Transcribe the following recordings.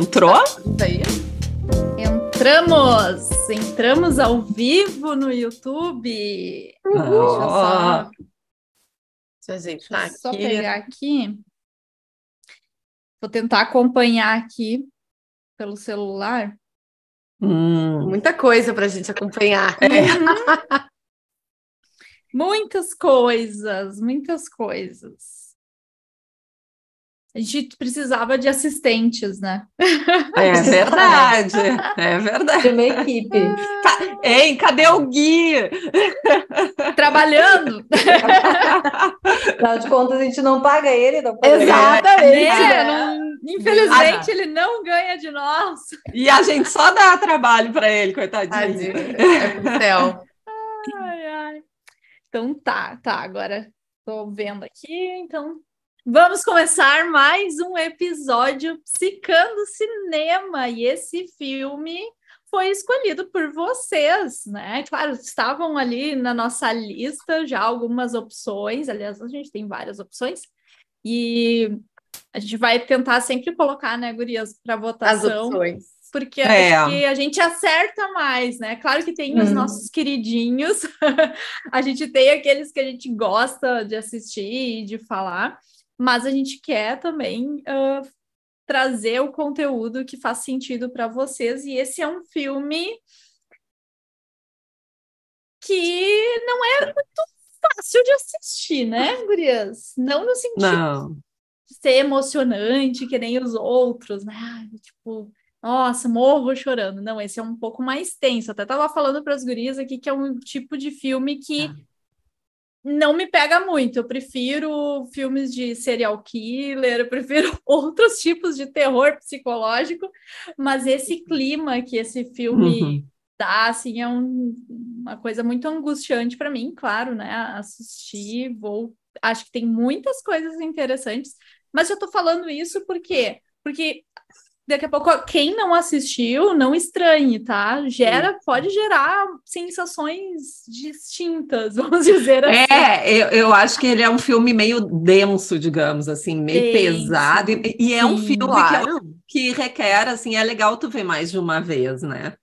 Entrou? Aí. Entramos! Entramos ao vivo no YouTube. Deixa eu só, Deixa eu só pegar aqui. Vou tentar acompanhar aqui pelo celular. Hum. Muita coisa para a gente acompanhar. Uhum. muitas coisas, muitas coisas a gente precisava de assistentes, né? É verdade, é verdade. De uma equipe. Ei, cadê o Gui? Trabalhando. Afinal de contas, a gente não paga ele, não paga Exatamente. É, não, infelizmente, ah. ele não ganha de nós. E a gente só dá trabalho para ele, coitadinho. É pro céu. Ai, ai. Então tá, tá. Agora estou vendo aqui, então Vamos começar mais um episódio Psicando Cinema. E esse filme foi escolhido por vocês, né? Claro, estavam ali na nossa lista já algumas opções. Aliás, a gente tem várias opções. E a gente vai tentar sempre colocar, né, Gurias, para votação. As opções. Porque é. acho que a gente acerta mais, né? Claro que tem os uhum. nossos queridinhos, a gente tem aqueles que a gente gosta de assistir e de falar mas a gente quer também uh, trazer o conteúdo que faz sentido para vocês, e esse é um filme que não é muito fácil de assistir, né, Gurias? Não no sentido não. de ser emocionante, que nem os outros, né? Tipo, nossa, morro chorando. Não, esse é um pouco mais tenso. Até tava falando para as gurias aqui que é um tipo de filme que ah não me pega muito. Eu prefiro filmes de serial killer, eu prefiro outros tipos de terror psicológico, mas esse clima que esse filme uhum. dá, assim, é um, uma coisa muito angustiante para mim, claro, né? Assistir, vou. Acho que tem muitas coisas interessantes, mas eu tô falando isso porque porque daqui a pouco quem não assistiu não estranhe, tá? Gera, Sim. pode gerar sensações distintas, vamos dizer assim. É, eu, eu acho que ele é um filme meio denso, digamos assim, meio denso. pesado e, e é Sim, um filme claro. que, que, requer assim, é legal tu ver mais de uma vez, né?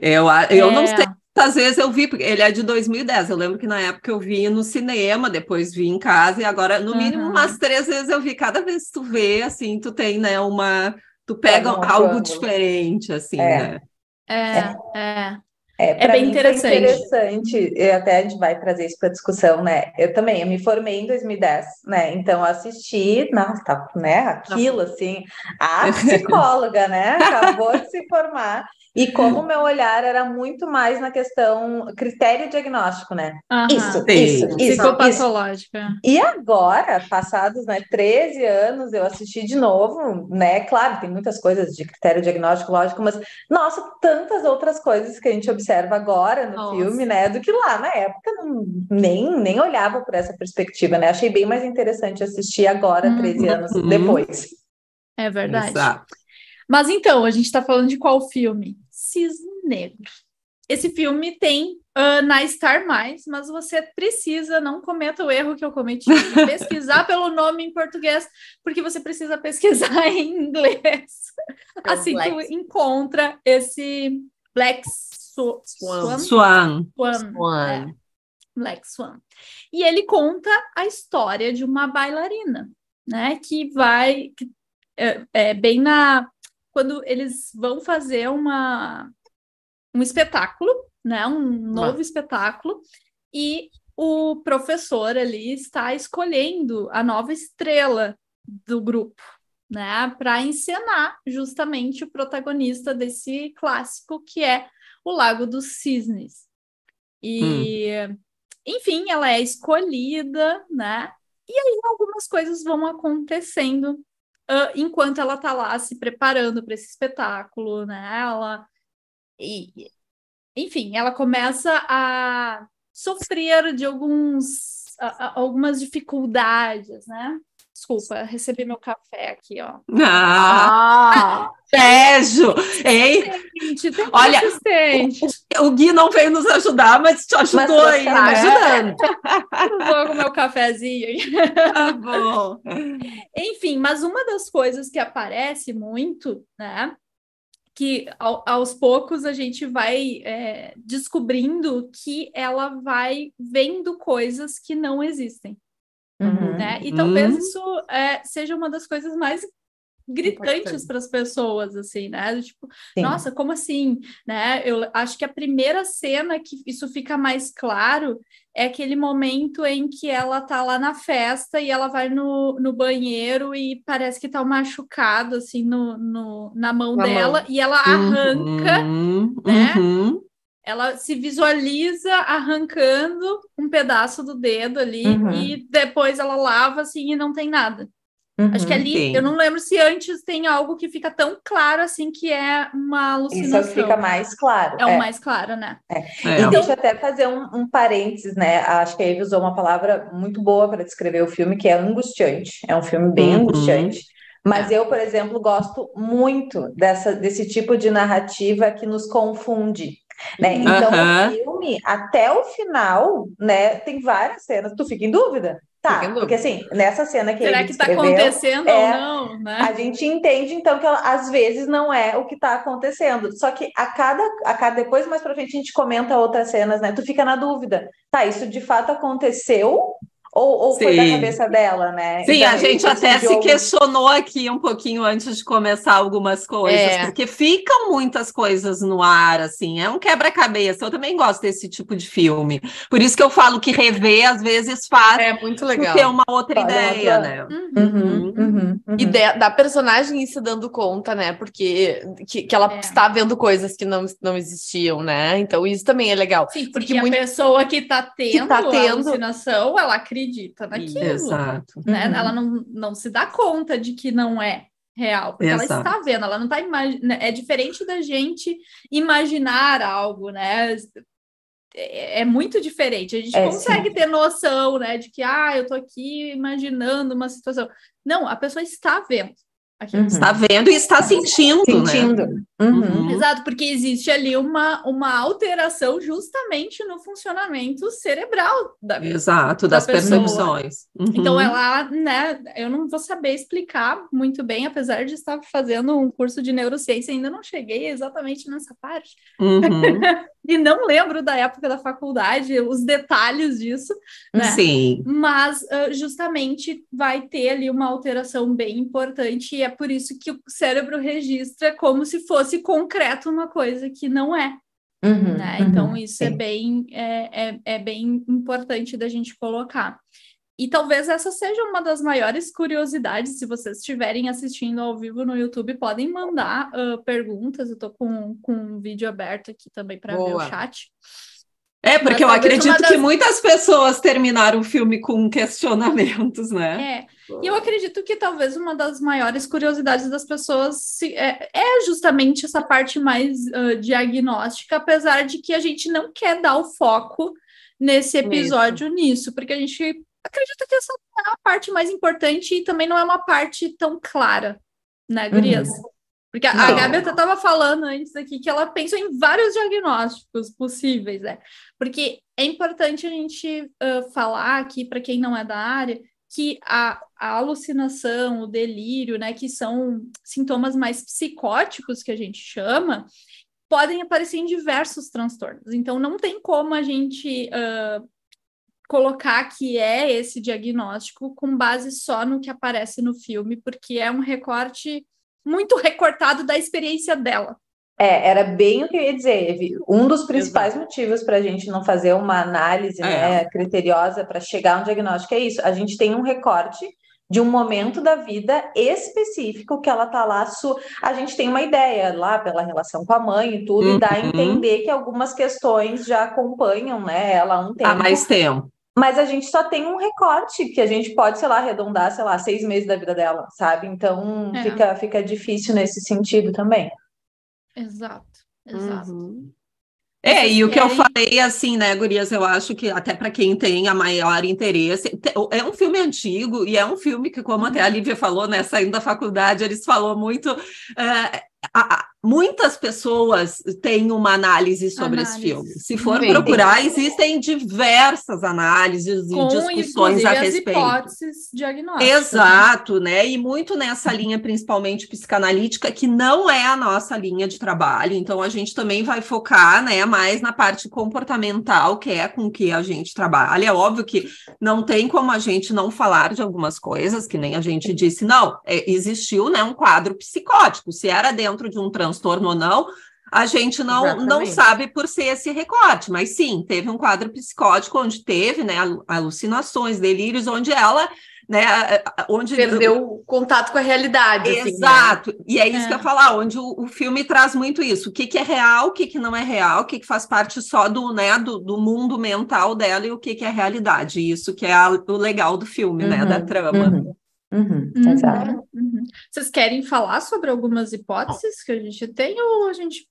Eu, eu é. não sei Quantas vezes eu vi, porque ele é de 2010. Eu lembro que na época eu vi no cinema, depois vi em casa, e agora, no mínimo, uhum. umas três vezes eu vi. Cada vez que tu vê, assim, tu tem, né, uma, tu pega tá algo diferente, assim, é. né? É, é. É, é, é bem interessante. interessante, e até a gente vai trazer isso para discussão, né? Eu também, eu me formei em 2010, né? Então assisti, nossa, tá, né? Aquilo, assim, a psicóloga, né? Acabou de se formar. E como o meu olhar era muito mais na questão critério diagnóstico, né? Uhum. Isso, Sim. isso, isso. Psicopatológica. Isso. E agora, passados né, 13 anos, eu assisti de novo, né? Claro, tem muitas coisas de critério diagnóstico, lógico, mas, nossa, tantas outras coisas que a gente observa agora no nossa. filme, né? Do que lá na época não, nem, nem olhava por essa perspectiva, né? Achei bem mais interessante assistir agora, 13 uhum. anos depois. É verdade. Exato. Mas então, a gente está falando de qual filme? Cisne Negro. Esse filme tem uh, na Star Mais, mas você precisa, não cometa o erro que eu cometi, pesquisar pelo nome em português, porque você precisa pesquisar em inglês. É assim Black. tu encontra esse Black Swan. Swan. Swan. Swan. Swan. É. Black Swan. E ele conta a história de uma bailarina, né? Que vai. Que, é, é, bem na quando eles vão fazer uma, um espetáculo, né? Um novo espetáculo, e o professor ali está escolhendo a nova estrela do grupo, né? Para encenar justamente o protagonista desse clássico, que é o Lago dos Cisnes. E, hum. enfim, ela é escolhida, né? E aí algumas coisas vão acontecendo uh, enquanto ela está lá se preparando para esse espetáculo, né? Ela, e, enfim, ela começa a sofrer de alguns, a, a, algumas dificuldades, né? Desculpa, recebi meu café aqui, ó. Ah, beijo! Hein? gente tem Olha. O, o, Gui não veio nos ajudar, mas te ajudou mas aí, tá né? ajudando. Vou com meu cafezinho. Tá bom. Enfim, mas uma das coisas que aparece muito, né? que ao, aos poucos a gente vai é, descobrindo que ela vai vendo coisas que não existem. Uhum. Né? E talvez uhum. isso é, seja uma das coisas mais gritantes para as pessoas, assim, né? Tipo, Sim. nossa, como assim? Né? Eu acho que a primeira cena que isso fica mais claro é aquele momento em que ela tá lá na festa e ela vai no, no banheiro e parece que tá machucado, assim, no, no na mão na dela, mão. e ela arranca, uhum, né? Uhum. Ela se visualiza arrancando um pedaço do dedo ali uhum. e depois ela lava assim e não tem nada. Uhum, Acho que ali, sim. eu não lembro se antes tem algo que fica tão claro assim que é uma alucinação. Isso fica mais claro. É, é. o mais claro, né? É. É. E deixa eu até fazer um, um parênteses, né? Acho que a Eve usou uma palavra muito boa para descrever o filme, que é angustiante. É um filme bem uhum. angustiante. Mas eu, por exemplo, gosto muito dessa, desse tipo de narrativa que nos confunde. Né? Então, uhum. o filme, até o final, né, tem várias cenas, tu fica em dúvida. Tá, porque assim, nessa cena que Será ele que está acontecendo é, ou não, né? A gente entende, então, que ela, às vezes não é o que está acontecendo. Só que a cada, a cada, depois, mais pra frente, a gente comenta outras cenas, né? Tu fica na dúvida. Tá, isso de fato aconteceu ou, ou foi da cabeça dela, né? Sim, então, a gente até se questionou aqui um pouquinho antes de começar algumas coisas, é. porque ficam muitas coisas no ar, assim, é um quebra-cabeça. Eu também gosto desse tipo de filme. Por isso que eu falo que rever, às vezes, faz é muito legal. ter uma outra ideia, né? Uhum, uhum, uhum, uhum. E de, da personagem ir se dando conta, né? Porque que, que ela é. está vendo coisas que não, não existiam, né? Então, isso também é legal. Sim, porque, porque muito... a pessoa que está tendo, que tá tendo a alucinação, ela cria acredita naquilo. Exato. Né? Uhum. Ela não, não se dá conta de que não é real, porque Exato. ela está vendo, ela não está imaginando. Né? É diferente da gente imaginar algo, né? É, é muito diferente. A gente é, consegue sim. ter noção, né, de que ah, eu tô aqui imaginando uma situação. Não, a pessoa está vendo. Uhum. Está vendo e está sentindo, sentindo. né? Uhum. uhum. Exato, porque existe ali uma, uma alteração justamente no funcionamento cerebral da Exato, da das pessoa. percepções. Uhum. Então ela, né, eu não vou saber explicar muito bem, apesar de estar fazendo um curso de neurociência, ainda não cheguei exatamente nessa parte. E não lembro da época da faculdade, os detalhes disso, né? Sim. Mas uh, justamente vai ter ali uma alteração bem importante e é por isso que o cérebro registra como se fosse concreto uma coisa que não é. Uhum, né? Uhum, então, isso é bem, é, é, é bem importante da gente colocar. E talvez essa seja uma das maiores curiosidades. Se vocês estiverem assistindo ao vivo no YouTube, podem mandar uh, perguntas. Eu estou com, com um vídeo aberto aqui também para ver o chat. É, porque Mas, eu acredito das... que muitas pessoas terminaram o filme com questionamentos, né? É, e eu acredito que talvez uma das maiores curiosidades das pessoas se, é, é, justamente essa parte mais uh, diagnóstica, apesar de que a gente não quer dar o foco nesse episódio Mesmo. nisso, porque a gente acredita que essa é a parte mais importante e também não é uma parte tão clara, né, Gurias? Uhum. Porque a, a Gabi até estava falando antes aqui que ela pensou em vários diagnósticos possíveis, né? Porque é importante a gente uh, falar aqui, para quem não é da área, que a, a, alucinação, o delírio, né, que são sintomas mais psicóticos que a gente chama, podem aparecer em diversos transtornos. Então, não tem como a gente uh, colocar que é esse diagnóstico com base só no que aparece no filme, porque é um recorte muito recortado da experiência dela. É, era bem o que eu ia dizer, Um dos principais Exato. motivos para a gente não fazer uma análise é. né, criteriosa para chegar a um diagnóstico é isso. A gente tem um recorte de um momento da vida específico que ela tá lá. Su... A gente tem uma ideia lá pela relação com a mãe e tudo, uhum. e dá a uhum. entender que algumas questões já acompanham né, ela há um tempo. Há mais tempo mas a gente só tem um recorte que a gente pode, sei lá, arredondar, sei lá, seis meses da vida dela, sabe? Então é. fica, fica difícil nesse sentido também. Exato, exato. Uhum. É, e o que eu falei, assim, né, Gurias, eu acho que até para quem tem a maior interesse, é um filme antigo e é um filme que, como até a Lívia falou, né, saindo da faculdade, eles falou muito, uh, a, muitas pessoas têm uma análise sobre análise. esse filme. Se for procurar, existem diversas análises Com, e discussões a respeito. hipóteses diagnósticas. Né? Exato, né? E muito nessa linha, principalmente psicanalítica, que não é a nossa linha de trabalho. Então, a gente também vai focar, né, mais na parte comportamental, que é com que a gente trabalha. É óbvio que não tem como a gente não falar de algumas coisas, que nem a gente disse, não, é, existiu, né, um quadro psicótico. Se era dentro de um transtorno ou não, a gente não, não sabe por ser esse recorte, mas sim, teve um quadro psicótico onde teve né, alucinações, delírios, onde ela né, onde perdeu o contato com a realidade. Exato, assim, né? e é isso é. que eu ia falar, onde o, o, filme traz muito isso, o que, que é real, o que, que não é real, o que, que faz parte só do, né, do, do mundo mental dela e o que, que é realidade, isso que é a, o legal do filme, uhum, né, da uhum, trama. Uhum. Uhum, uhum, uhum. Vocês querem falar sobre algumas hipóteses que a gente tem ou a gente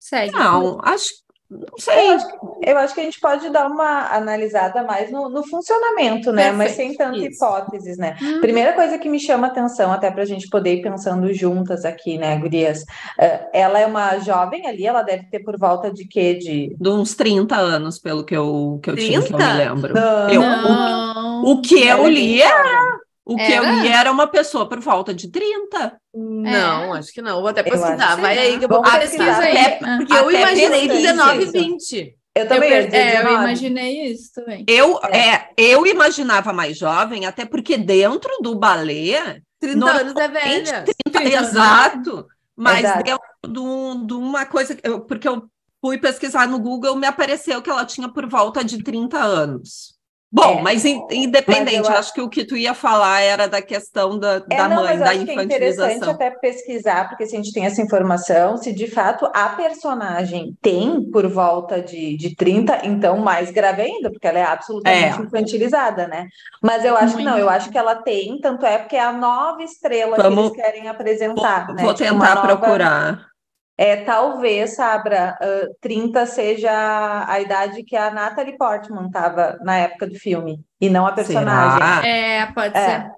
segue? Não, acho não sei. Eu acho, que, eu acho, que a gente pode dar uma analisada mais no, no funcionamento, né? Perfeito, Mas sem tanta isso. hipóteses, né? Uhum. Primeira coisa que me chama atenção, até para a gente poder ir pensando juntas aqui, né, Gurias? Uh, ela é uma jovem ali, ela deve ter por volta de quê? De, de uns 30 anos, pelo que eu, que eu tinha, que eu me lembro. Não, eu, não. O, o que eu li era o que era? eu li era uma pessoa por volta de 30. Não, é. acho que não. Vou até pesquisar. Vai aí que eu vou pesquisar. Até, porque até eu imaginei 19 e 20. Eu também eu, é, eu imaginei isso também. Eu, é. é. eu imaginava mais jovem, até porque dentro do balé. 30 anos é velha. 30, 30 exato. Mas exato. dentro de, de uma coisa. Porque eu fui pesquisar no Google, me apareceu que ela tinha por volta de 30 anos. Bom, é, mas independente, mas eu acho que o que tu ia falar era da questão da, é, da não, mãe, da infantilização. É interessante até pesquisar, porque se a gente tem essa informação, se de fato a personagem tem por volta de, de 30, então mais grave ainda, porque ela é absolutamente é. infantilizada, né? Mas eu acho Muito. que não, eu acho que ela tem, tanto é porque é a nova estrela Vamos, que eles querem apresentar. Vou, né? vou tipo, tentar nova... procurar. É, talvez, Sabra, uh, 30 seja a idade que a Natalie Portman estava na época do filme, e não a personagem. Será? É, pode é. ser.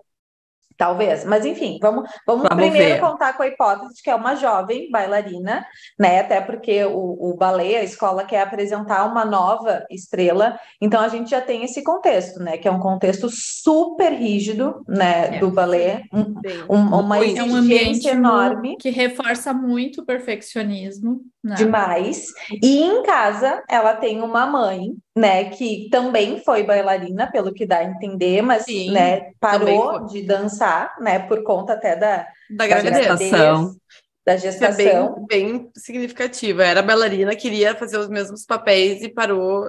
Talvez, mas enfim, vamos, vamos, vamos primeiro ver. contar com a hipótese de que é uma jovem bailarina, né? Até porque o, o ballet, a escola quer apresentar uma nova estrela, então a gente já tem esse contexto, né? Que é um contexto super rígido, né? É, do ballet, um, um, uma exigência é um ambiente enorme. Que reforça muito o perfeccionismo. Né? Demais. E em casa ela tem uma mãe, né, que também foi bailarina, pelo que dá a entender, mas Sim, né, parou de dançar, né, por conta até da, da, gestação. Da gestação. É bem, bem significativa. Era bailarina, queria fazer os mesmos papéis e parou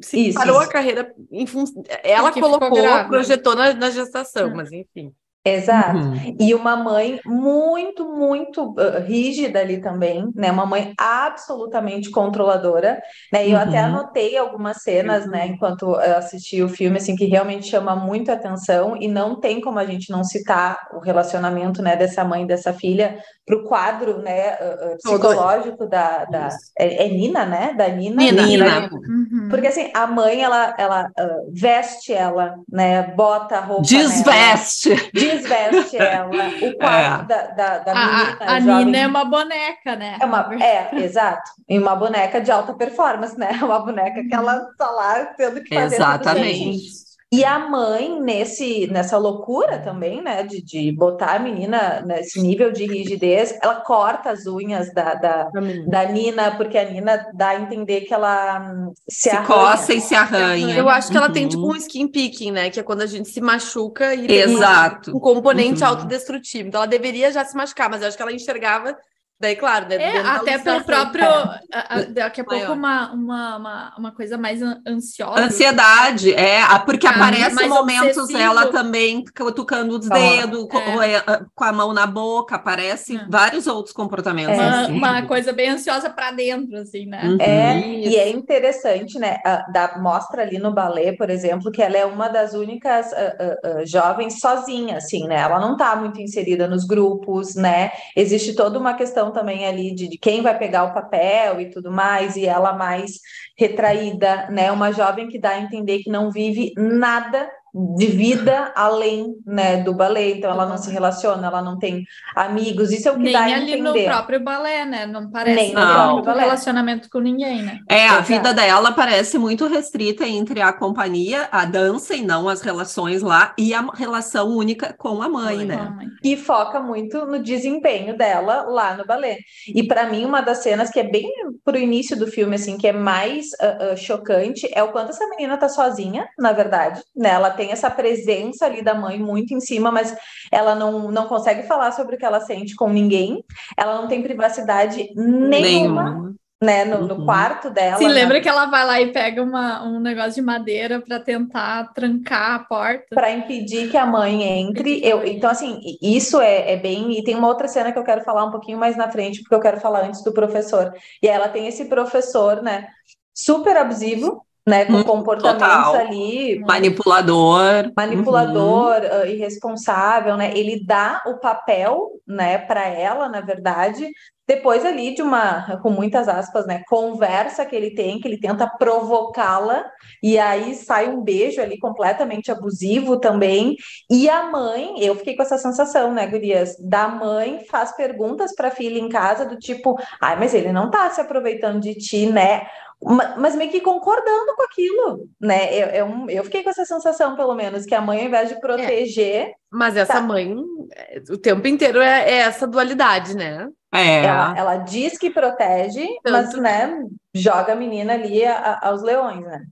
Sim, isso, parou isso. a carreira em função. Ela colocou, projetou na, na gestação, hum. mas enfim. Exato. Uhum. E uma mãe muito, muito uh, rígida ali também, né? Uma mãe absolutamente controladora, né? E eu até uhum. anotei algumas cenas, né, uhum. enquanto eu assisti o filme, assim, que realmente chama muito atenção e não tem como a gente não citar o relacionamento, né, dessa mãe e dessa filha para o quadro, né, uh, uh, psicológico da, da é, é, Nina, né? Da Nina. Nina. Nina. Uhum. Porque assim, a mãe ela, ela veste ela, né? Bota a roupa. Desveste. Nela, desveste ela. O quarto é. da, da, da menina. A, a Nina é uma boneca, né? É, uma, é, exato. E uma boneca de alta performance, né? Uma boneca que ela tá lá tendo que fazer Exatamente. E a mãe, nesse, nessa loucura também, né, de, de botar a menina nesse nível de rigidez, ela corta as unhas da, da, da Nina, porque a Nina dá a entender que ela hum, se, se coça e se arranha. Eu acho que ela tem tipo um skin picking, né, que é quando a gente se machuca e Exato. tem um componente uhum. autodestrutivo. Então ela deveria já se machucar, mas eu acho que ela enxergava Daí, claro, né? É, até pelo próprio. A, a, daqui a pouco, uma, uma, uma, uma, coisa mais ansiosa. Ansiedade, é, porque ah, aparece momentos obsessivo. ela também cutucando os dedos, é. com, é, com, a mão na boca, aparece é. vários outros comportamentos. Uma, assim. uma coisa bem ansiosa para dentro, assim, né? Uhum. É, e é interessante, né? A, da, mostra ali no balé, por exemplo, que ela é uma das únicas uh, uh, uh, jovens sozinha, assim, né? Ela não está muito inserida nos grupos, né? Existe toda uma questão questão também ali de, de, quem vai pegar o papel e tudo mais, e ela mais retraída, né? Uma jovem que dá a entender que não vive nada de vida além, né, do balé. Então ela não se relaciona, ela não tem amigos. Isso é o que Nem dá a ali entender. no próprio balé, né? Não parece Nem próprio balé. relacionamento com ninguém, né? É, a Exato. vida dela parece muito restrita entre a companhia, a dança e não as relações lá, e a relação única com a mãe, né? Mamãe. que foca muito no desempenho dela lá no balé. E para mim, uma das cenas que é bem pro início do filme, assim, que é mais ah, ah, chocante, é o quanto essa menina tá sozinha, na verdade, né? Ela tem essa presença ali da mãe muito em cima, mas ela não, não consegue falar sobre o que ela sente com ninguém, ela não tem privacidade nenhuma, Nenhuma. né, no, no Uhum. quarto dela. Sim, né? lembra que ela vai lá e pega uma, um negócio de madeira para tentar trancar a porta? para impedir que a mãe entre. Eu, então, assim, isso é, é bem. E tem uma outra cena que eu quero falar um pouquinho mais na frente, porque eu quero falar antes do professor. E ela tem esse professor, né, super abusivo, né, com Hum, comportamentos total. ali. Manipulador. Manipulador, ah, irresponsável, né? Ele dá o papel, né, para ela, na verdade, depois ali de uma, com muitas aspas, né, conversa que ele tem, que ele tenta provocá-la, e aí sai um beijo ali completamente abusivo também. E a mãe, eu fiquei com essa sensação, né, gurias, da mãe faz perguntas para a filha em casa do tipo, ai, mas ele não tá se aproveitando de ti, né? Ma- Mas meio que concordando com aquilo, né? Eu, eu, eu fiquei com essa sensação, pelo menos, que a mãe, ao invés de proteger, Mas essa Tá. mãe, é, o tempo inteiro é, é essa dualidade, né? É. ela, ela diz que protege, mas, Tanto- né, joga a menina ali a- a- aos leões, né?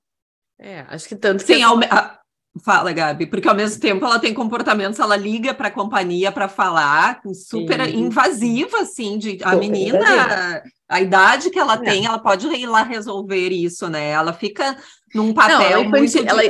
É, acho que tanto que Sim, ao me- a- fala, Gabi, porque ao mesmo tempo ela tem comportamentos, ela liga para a companhia para falar, super Sim. invasiva, assim, de a Super menina, a idade que ela É. tem, ela pode ir lá resolver isso, né? Ela fica num Não, papel ela, muito infantil, de- ela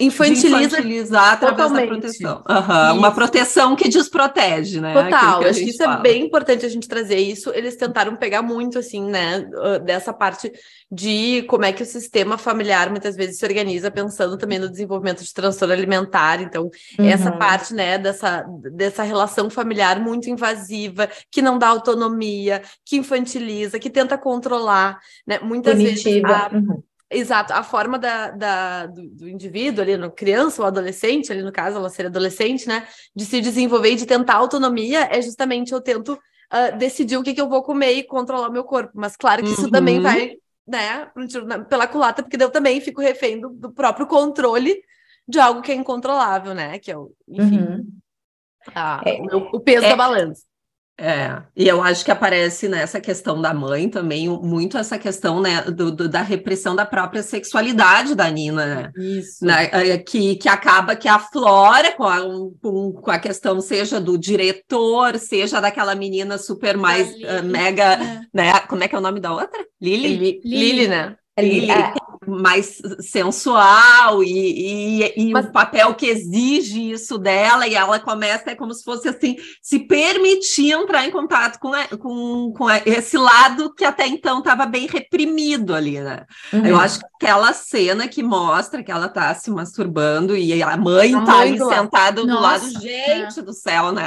infantiliza infantilizar através da totalmente. proteção. Aham, Uma proteção que desprotege, né? Total, acho que gente isso fala. é bem importante a gente trazer isso. Eles tentaram pegar muito, assim, né, uh, dessa parte de como é que o sistema familiar muitas vezes se organiza, pensando também no desenvolvimento de transtorno alimentar. Então, essa Uhum. parte, né, dessa, dessa relação familiar muito invasiva, que não dá autonomia, que infantiliza, que tenta controlar, né? Muitas vezes Punitiva. a, Uhum. Exato, a forma da, da- do, do indivíduo ali, no criança ou adolescente, ali no caso, ela ser adolescente, né, de se desenvolver e de tentar autonomia, é justamente eu tento ah, decidir o que, que eu vou comer e controlar o meu corpo. Mas claro que isso Uhum. também vai, né, pela culata, porque eu também fico refém do, do próprio controle de algo que é incontrolável, né, que é o, enfim, Uhum. a- É. o, o peso É. da balança. É, e eu acho que aparece nessa questão da mãe também muito essa questão, né, do, do- da repressão da própria sexualidade da Nina, né? Isso. né, é, que, que acaba que aflora com a, um- com, com a questão, seja do diretor, seja daquela menina super mais eh, mega, É. né? Como é que é o nome da outra? Lili. Lili, né? Lili, É, mais sensual e, e, e Mas- o papel que exige isso dela, e ela começa, é como se fosse assim, se permitir entrar em contato com, com, com esse lado que até então estava bem reprimido ali, né? uhum. Eu acho que aquela cena que mostra que ela tá se masturbando e a mãe tá mãe ali sentada do lado, gente do céu, né?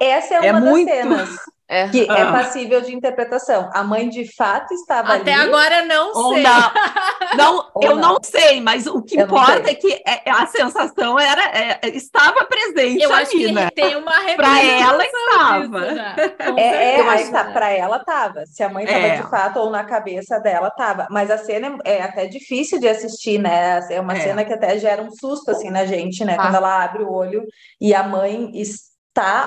Essa é É uma muito- das cenas É. que é Ah. passível de interpretação. A mãe de fato estava Até ali. agora não Ou sei. não. Não, eu não. não sei, mas o que Eu importa é que é- a sensação era é, estava presente Eu acho ali, que né? tem uma Pra ela estava. né? É, é, certeza. aí tá, para ela tava. Se a mãe tava É. de fato ou na cabeça dela tava. Mas a cena é, é até difícil de assistir, né? É uma É. cena que até gera um susto assim na gente, né? Tá. Quando ela abre o olho e a mãe está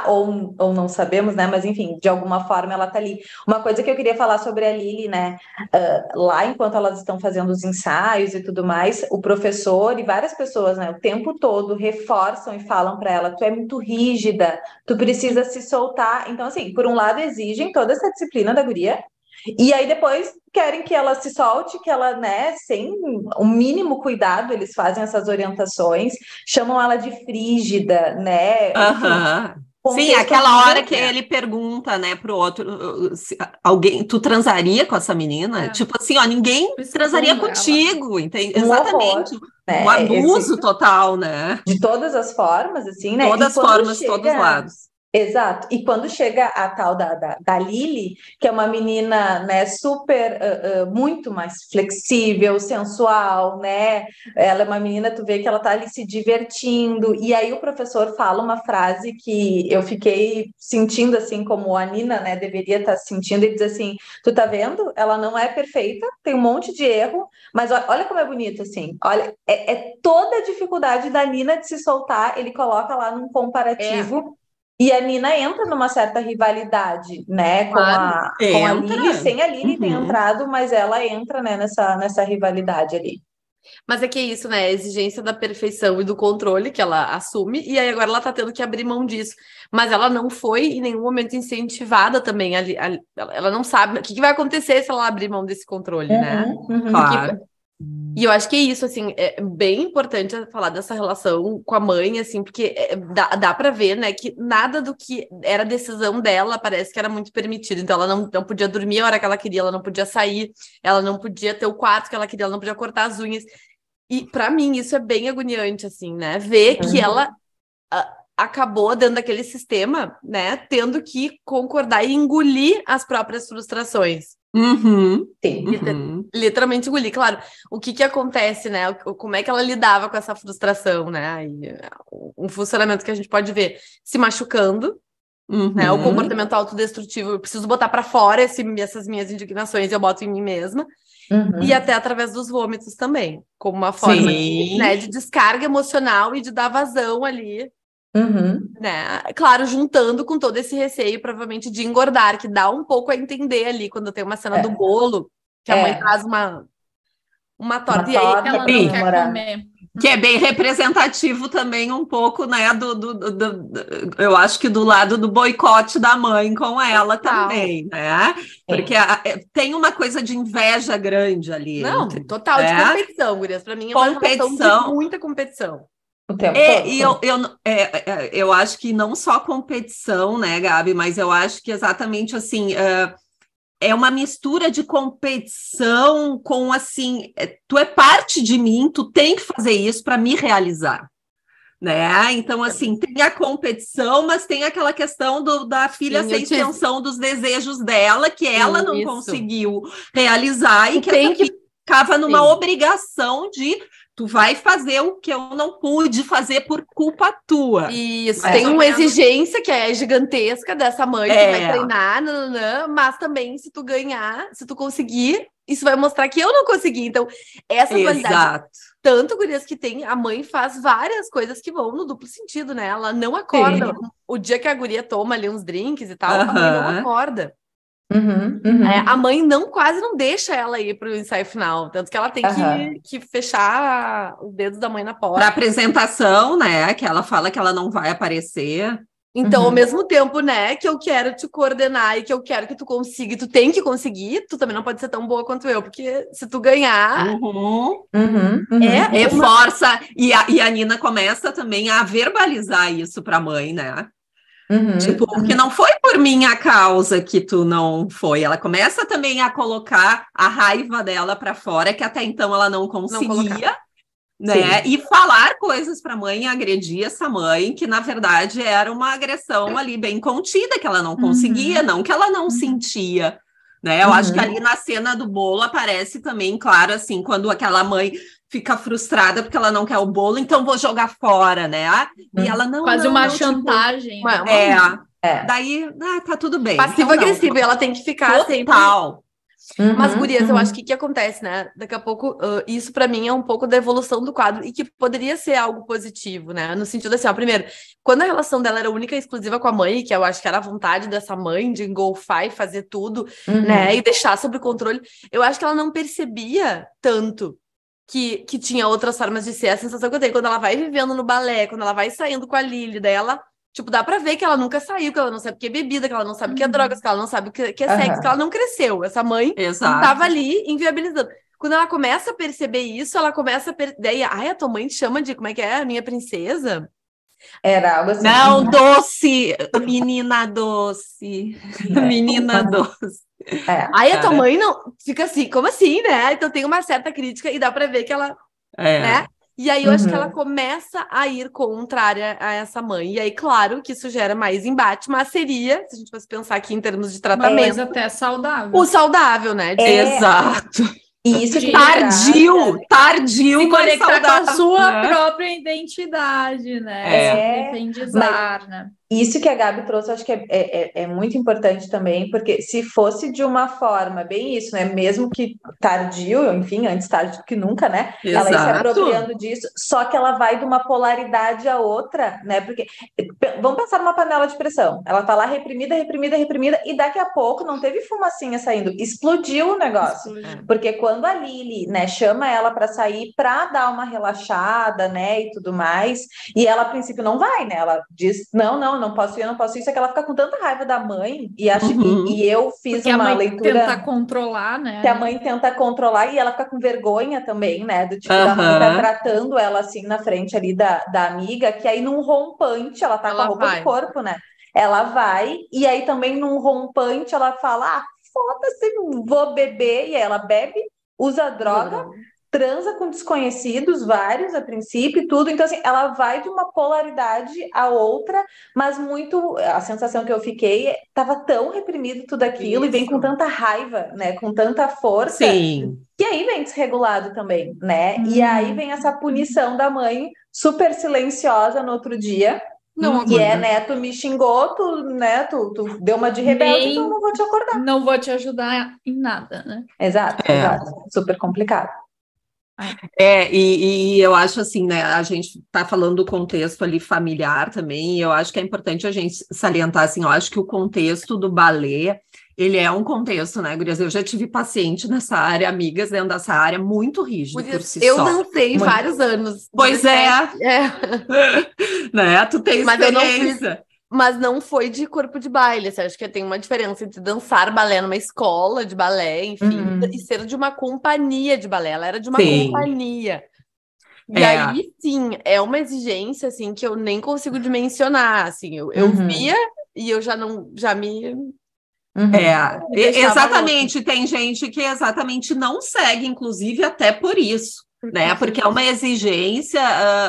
ou, ou não sabemos, né? Mas enfim, de alguma forma ela tá ali. Uma coisa que eu queria falar sobre a Lili, né? Ah, lá enquanto elas estão fazendo os ensaios e tudo mais, o professor e várias pessoas, né? O tempo todo reforçam e falam para ela: tu é muito rígida, tu precisa se soltar. Então, assim, por um lado, exigem toda essa disciplina da guria, e aí depois querem que ela se solte, que ela, né, sem o mínimo cuidado, eles fazem essas orientações, chamam ela de frígida, né? Aham. Sim, aquela hora que ele pergunta, né, pro outro, se alguém, tu transaria com essa menina? É. Tipo assim, ó, ninguém transaria contigo, entende? Um Exatamente. né? Um abuso Esse- total, né? de todas as formas, assim, né? Todas as formas, chega- todos os lados. Exato. E quando chega a tal da, da, da que é uma menina né, super, uh, uh, muito mais flexível, sensual, né? Ela é uma menina, tu vê que ela tá ali se divertindo. E aí o professor fala uma frase que eu fiquei sentindo assim, como a Nina, né, deveria estar tá sentindo, e diz assim: tu tá vendo? Ela não é perfeita, tem um monte de erro, mas olha como é bonito, assim. Olha, é, é toda a dificuldade da Nina de se soltar, ele coloca lá num comparativo. É e a Nina entra numa certa rivalidade, né, com, a, com a Lili, sem a Lili uhum. ter entrado, mas ela entra, né, nessa, nessa rivalidade ali. Mas é que é isso, né? A exigência da perfeição e do controle que ela assume, e aí agora ela tá tendo que abrir mão disso. Mas ela não foi em nenhum momento incentivada também. Ali, ali ela não sabe o que, que, vai acontecer se ela abrir mão desse controle, né? uhum, né? Uhum. Claro. E eu acho que é isso, assim, é bem importante falar dessa relação com a mãe, assim, porque é, dá, dá para ver, né, que nada do que era decisão dela parece que era muito permitido. Então, ela não, não podia dormir a hora que ela queria, ela não podia sair, ela não podia ter o quarto que ela queria, ela não podia cortar as unhas. E para mim, isso é bem agoniante, assim, né, ver uhum. que ela. A, acabou dentro daquele sistema, né, tendo que concordar e engolir as próprias frustrações. Uhum, Sim. Uhum. Literalmente engolir. Claro, o que que acontece, né? Como é que ela lidava com essa frustração, né? E, um funcionamento que a gente pode ver se machucando, uhum. né? O uhum. comportamento autodestrutivo, eu preciso botar para fora esse, essas minhas indignações e eu boto em mim mesma. Uhum. E até através dos vômitos também, como uma forma de, né, de descarga emocional e de dar vazão ali Uhum. Né? Claro, juntando com todo esse receio, provavelmente, de engordar, que dá um pouco a entender ali quando tem uma cena é. do bolo, que a mãe é. traz uma, uma torta, uma e aí ela não quer comer. Que é bem representativo também um pouco, né, do, do, do, do, eu acho que do lado do boicote da mãe com ela total. também, né? Porque a, é, tem uma coisa de inveja grande ali. Não, entre, total, de né? competição, Gurias. Para mim é uma competição. de muita competição. O tempo é, todo. E eu, eu, é, é, eu acho que não só competição, né, Gabi, mas eu acho que exatamente assim. Uh, é uma mistura de competição com assim, é, tu é parte de mim, tu tem que fazer isso para me realizar. Né? Então, assim, tem a competição, mas tem aquela questão do, da filha Sim, ser extensão te... dos desejos dela, que ela Sim, não isso. conseguiu realizar e, e que essa que... ficava numa Sim. obrigação de tu vai fazer o que eu não pude fazer por culpa tua. Isso, tem uma exigência que é gigantesca dessa mãe é. que vai treinar, nananã, mas também se tu ganhar, se tu conseguir, isso vai mostrar que eu não consegui. Então, essa dualidade. Tanto, gurias, que tem, a mãe faz várias coisas que vão no duplo sentido, né? Ela não acorda. Sim. O dia que a guria toma ali uns drinks e tal, uhum. a mãe não acorda. Uhum, uhum. É, a mãe não quase não deixa ela ir para o ensaio final, tanto que ela tem uhum. que, que fechar os dedos da mãe na porta. Para apresentação, né? Que ela fala que ela não vai aparecer. Então, ao uhum. mesmo tempo, né, que eu quero te coordenar e que eu quero que tu consiga, e tu tem que conseguir, tu também não pode ser tão boa quanto eu, porque se tu ganhar, uhum. Uhum. é reforça uma... e a, e a Nina começa também a verbalizar isso para a mãe, né? Uhum, tipo, uhum. que não foi por minha causa que tu não foi. Ela começa também a colocar a raiva dela para fora, que até então ela não conseguia. Não né? Sim. E falar coisas para a mãe, agredir essa mãe, que na verdade era uma agressão ali bem contida, que ela não conseguia, uhum. não que ela não uhum. sentia. Né? Eu uhum. acho que uhum. ali na cena do bolo aparece também, claro, assim, quando aquela mãe fica frustrada porque ela não quer o bolo, então vou jogar fora, né? E hum. ela não. Quase não, uma não, tipo, chantagem. Tipo, é, é. Daí, ah, tá tudo bem. Passivo-agressivo, então, ela tem que ficar Total. sempre. Uhum, Mas, gurias, uhum. eu acho que o que acontece, né? Daqui a pouco, uh, isso para mim é um pouco da evolução do quadro e que poderia ser algo positivo, né? No sentido assim, ó, primeiro, quando a relação dela era única e exclusiva com a mãe, que eu acho que era a vontade dessa mãe de engolfar e fazer tudo, uhum. né? E deixar sob controle, eu acho que ela não percebia tanto que, que tinha outras formas de ser. A sensação que eu tenho quando ela vai vivendo no balé, quando ela vai saindo com a Lily, daí ela, tipo, dá pra ver que ela nunca saiu, que ela não sabe o que é bebida, que ela não sabe o que é uhum. drogas, que ela não sabe o que é sexo, uhum. que ela não cresceu. Essa mãe Exato. tava ali inviabilizando. Quando ela começa a perceber isso, ela começa a. Per... Daí, ai, a tua mãe te chama de como é que é? A minha princesa? Era algo assim. Não, doce, menina doce, é. menina doce. É, Aí a tua mãe não fica assim, como assim, né? Então tem uma certa crítica e dá para ver que ela, é. né? E aí eu uhum. acho que ela uhum. começa a ir contrária a essa mãe. E aí, claro que isso gera mais embate, mas seria, se a gente fosse pensar aqui em termos de tratamento. Mas até saudável. O saudável, né? É... Exato. E isso que tardio, tardio, se conectar com a sua né? própria identidade, né? É, Defendizar, né? Isso que a Gabi trouxe, acho que é, é, é, é, muito importante também, porque se fosse de uma forma, bem isso, né? Mesmo que tardio, enfim, antes tarde do que nunca, né? Exato. Ela ia se apropriando disso, só que ela vai de uma polaridade a outra, né? Porque vamos pensar numa panela de pressão. Ela tá lá reprimida, reprimida, reprimida, e daqui a pouco não teve fumacinha saindo, explodiu o negócio. Explodiu. Porque quando a Lili, né, chama ela para sair para dar uma relaxada, né, e tudo mais, e ela a princípio não vai, né? Ela diz: não, não, não posso ir, não posso isso, é que ela fica com tanta raiva da mãe e acho uhum. e, e, eu fiz Porque uma a mãe leitura tenta controlar, né? Que a mãe tenta controlar e ela fica com vergonha também, né? Do tipo uhum. da mãe tá tratando ela assim na frente ali da, da amiga, que aí num rompante, ela tá ela com a roupa vai. do corpo, né? Ela vai e aí também num rompante ela fala: "Ah, foda-se, vou beber", e ela bebe, usa droga, transa com desconhecidos, vários a princípio, tudo. Então, assim, ela vai de uma polaridade a outra, mas muito. A sensação que eu fiquei estava tão reprimido tudo aquilo Isso. e vem com tanta raiva, né? Com tanta força. Sim. E aí vem desregulado também, né? Hum. E aí vem essa punição da mãe super silenciosa no outro dia. Não, e é, né? Tu me xingou, tu, né? Tu, tu deu uma de rebelde, então não vou te acordar. Não vou te ajudar em nada, né? Exato, é. exato. Super complicado. É, e, e, eu acho assim, né? A gente está falando do contexto ali familiar também, e eu acho que é importante a gente salientar assim, eu acho que o contexto do balé, ele é um contexto, né, Gurias? Eu já tive paciente nessa área, amigas dentro dessa área, muito rígido por si eu só. Eu dancei muito... vários anos. Pois é. é. né? Tu tem experiência. Mas eu não fiz mas não foi de corpo de baile. Você acha que tem uma diferença entre dançar balé numa escola de balé, enfim, uhum. e ser de uma companhia de balé. Ela era de uma sim. companhia. E é. aí, sim, é uma exigência, assim, que eu nem consigo dimensionar, assim. Eu, eu uhum. via e eu já não, já me... Uhum. É, exatamente. Louco. Tem gente que exatamente não segue, inclusive, até por isso, né? Porque é uma exigência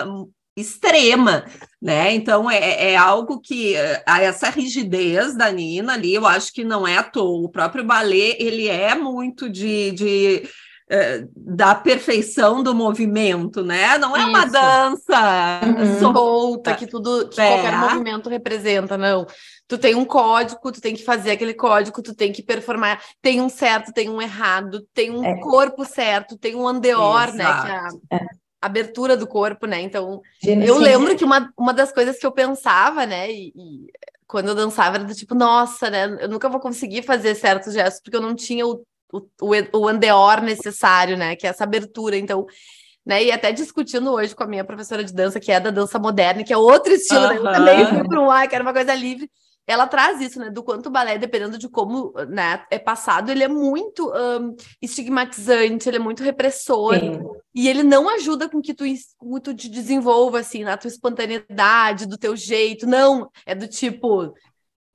uh, extrema, né? Então é, é algo que eh, essa rigidez da Nina ali, eu acho que não é à toa. O próprio balé ele é muito de, de uh, da perfeição do movimento, né? Não é Isso. uma dança uhum. solta que tudo que é. qualquer movimento representa, não. Tu tem um código, tu tem que fazer aquele código, tu tem que performar. Tem um certo, tem um errado, tem um é. corpo certo, tem um andeor, Exato. né? Que é a... é abertura do corpo, né? Então, eu lembro que uma, uma das coisas que eu pensava, né? E, e, quando eu dançava era do tipo, nossa, né? Eu nunca vou conseguir fazer certos gestos porque eu não tinha o, o, o andeor necessário, né? Que é essa abertura. Então, né? E até discutindo hoje com a minha professora de dança, que é da dança moderna, que é outro estilo, né? Eu também fui para um ar, que era uma coisa livre ela traz isso, né? Do quanto o balé, dependendo de como né, é passado, ele é muito um, estigmatizante, ele é muito repressor. Sim. E ele não ajuda com que tu, tu te desenvolva, assim, na tua espontaneidade, do teu jeito. Não, é do tipo,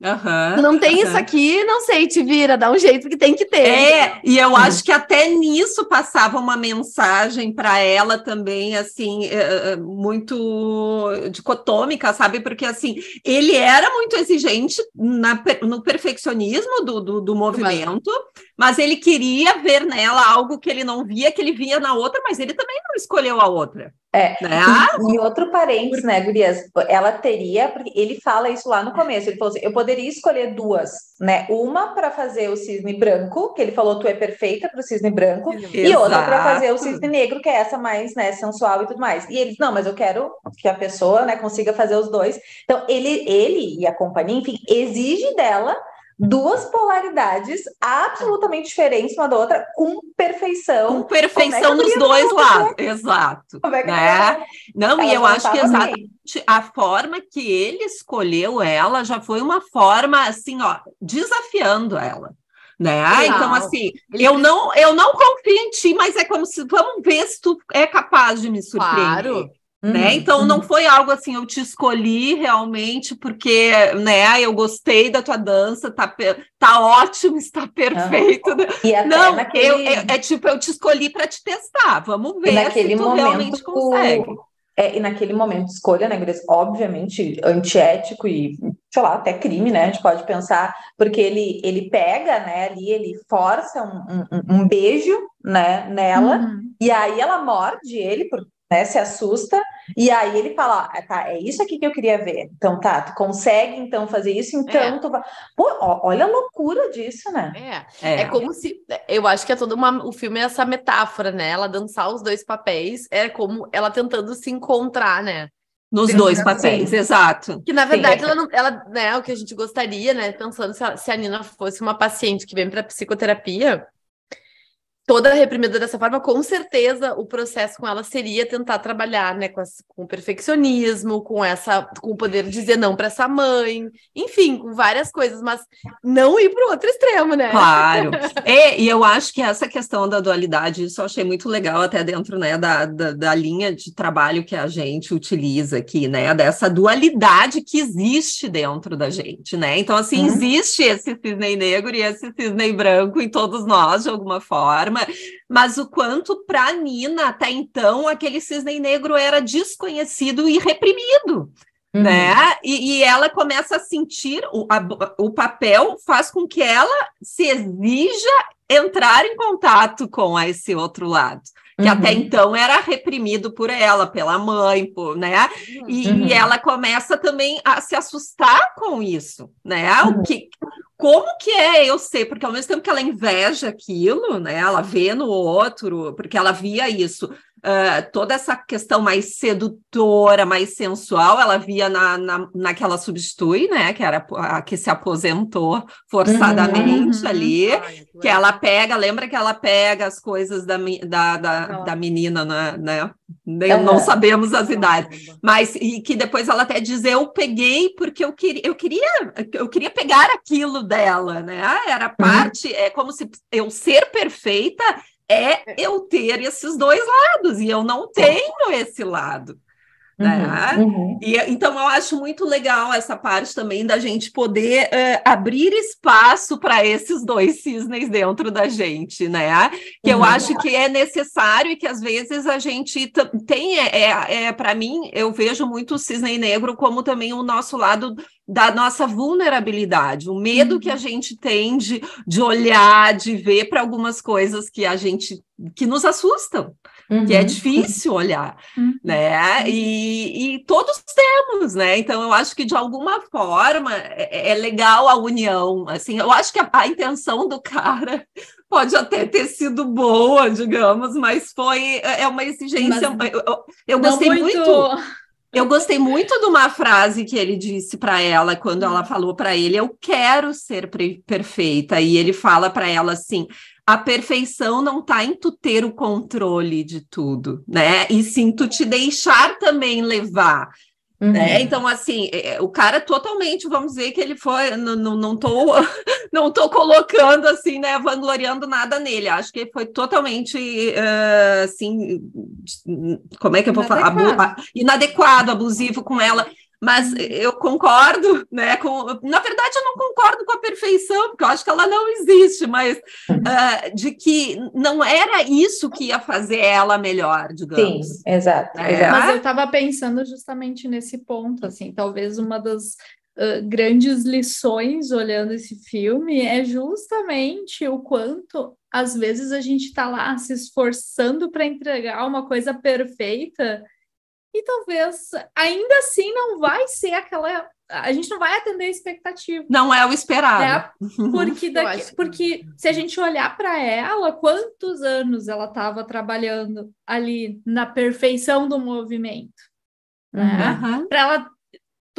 Uhum, não tem uhum. isso aqui, não sei, te vira, dá um jeito que tem que ter. É, e eu acho que até nisso passava uma mensagem para ela também, assim, é, é, muito dicotômica, sabe? Porque, assim, ele era muito exigente na, no perfeccionismo do, do, do movimento, mas ele queria ver nela algo que ele não via, que ele via na outra, mas ele também não escolheu a outra. É, né? e, e, outro parênteses, né, Gurias? Ela teria, porque ele fala isso lá no começo, ele falou assim: eu poderia escolher duas, né? Uma para fazer o cisne branco, que ele falou, tu é perfeita para o cisne branco, Exato. e outra para fazer o cisne negro, que é essa mais, né, sensual e tudo mais. E ele, não, mas eu quero que a pessoa, né, consiga fazer os dois. Então, ele, ele e a companhia, enfim, exige dela duas polaridades absolutamente diferentes uma da outra, com perfeição. Com perfeição é nos dois lados, exato. Como é que né? Não, e eu acho que exatamente a forma que ele escolheu ela já foi uma forma assim, ó, desafiando ela. Né? Legal. Então, assim, eu não, eu não confio em ti, mas é como se vamos ver se tu é capaz de me surpreender. Claro. Uhum, né? Então uhum. não foi algo assim, eu te escolhi realmente porque, né, eu gostei da tua dança, tá, tá ótimo, está perfeito. Uhum. não, naquele... eu, é, é, tipo, eu te escolhi para te testar. Vamos ver se tu momento, realmente consegue. É, e naquele momento escolha, né, Grace, obviamente antiético e, sei lá, até crime, né? A gente pode pensar, porque ele, ele pega, né, ali, ele força um, um, um beijo, né, nela, uhum. e aí ela morde ele, por, né, se assusta, e aí ele fala, ah, tá, é isso aqui que eu queria ver. Então, tá, tu consegue então fazer isso, então é. tu vai. Pô, ó, olha a loucura disso, né? É. é. é como se. Eu acho que é todo uma. O filme é essa metáfora, né? Ela dançar os dois papéis, é como ela tentando se encontrar, né? Nos dois papéis, exato. Que na verdade Sim. ela, não, ela, né, o que a gente gostaria, né, pensando se a, se a Nina fosse uma paciente que vem para psicoterapia, toda reprimida dessa forma, com certeza o processo com ela seria tentar trabalhar, né, com, essa, com o perfeccionismo, com essa, com o poder de dizer não para essa mãe, enfim, com várias coisas, mas não ir para o outro extremo, né? Claro. e, e, eu acho que essa questão da dualidade, isso eu achei muito legal até dentro, né, da, da, da linha de trabalho que a gente utiliza aqui, né, dessa dualidade que existe dentro da gente, né? Então, assim, hum. existe esse cisne negro e esse cisne branco em todos nós, de alguma forma, mas o quanto para Nina, até então, aquele cisne negro era desconhecido e reprimido. Uhum. Né? E, e, ela começa a sentir o, a, o papel faz com que ela se exija entrar em contato com esse outro lado que uhum. até então era reprimido por ela, pela mãe, por, né? E, uhum. e, ela começa também a se assustar com isso, né? Uhum. O que, como que é eu ser? Porque ao mesmo tempo que ela inveja aquilo, né? Ela vê no outro, porque ela via isso uh, toda essa questão mais sedutora, mais sensual, ela via na, na, naquela substitui, né? Que era a que se aposentou forçadamente uhum, ali, Ai, que ela pega, lembra que ela pega as coisas da, da, da, da menina, né? né? Nem, uhum. Não sabemos as idades, mas e que depois ela até diz: eu peguei porque eu queria, eu queria, eu queria pegar aquilo dela, né? Era uhum. parte, uhum. é como se eu ser perfeita é eu ter esses dois lados, e eu não tenho esse lado. Né? Uhum, uhum. E, então, eu acho muito legal essa parte também da gente poder uh, abrir espaço para esses dois cisnes dentro da gente, né? Que uhum. eu acho que é necessário e que às vezes a gente tem, é, é, é para mim, eu vejo muito o cisne negro como também o nosso lado da nossa vulnerabilidade, o medo que a uhum. gente tem de, de olhar, de ver para algumas coisas que a gente que nos assustam, uhum. que é uhum. difícil olhar, uhum. né? E, e, todos temos, né? Então eu acho que de alguma forma é, é legal a união, assim. Eu acho que a, a, intenção do cara pode até ter sido boa, digamos, mas foi é uma exigência. Mas eu, eu, eu gostei muito... muito eu gostei muito de uma frase que ele disse para ela quando ela hum. falou para ele: Eu quero ser perfeita. E ele fala para ela assim: a perfeição não está em tu ter o controle de tudo, né? E sim tu te deixar também levar. Né? Uhum. Né? Então, assim, é, é, o cara totalmente, vamos dizer que ele foi, não, não, não, tô, não tô colocando assim, né, vangloriando nada nele, acho que foi totalmente, uh, assim, como é que eu vou inadequado. falar? inadequado, abusivo com ela, mas eu concordo, né? Com, na verdade, eu não concordo com a perfeição, porque eu acho que ela não existe, mas uh, de que não era isso que ia fazer ela melhor, digamos. Sim, exato. É. exato. Mas eu estava pensando justamente nesse ponto, assim, talvez uma das uh, grandes lições olhando esse filme é justamente o quanto às vezes a gente está lá se esforçando para entregar uma coisa perfeita e talvez ainda assim não vai ser aquela. A gente não vai atender a expectativa. Não é o esperado. Né? Porque, daqui, porque se a gente olhar para ela, quantos anos ela estava trabalhando ali na perfeição do movimento? Né? Uhum. Para ela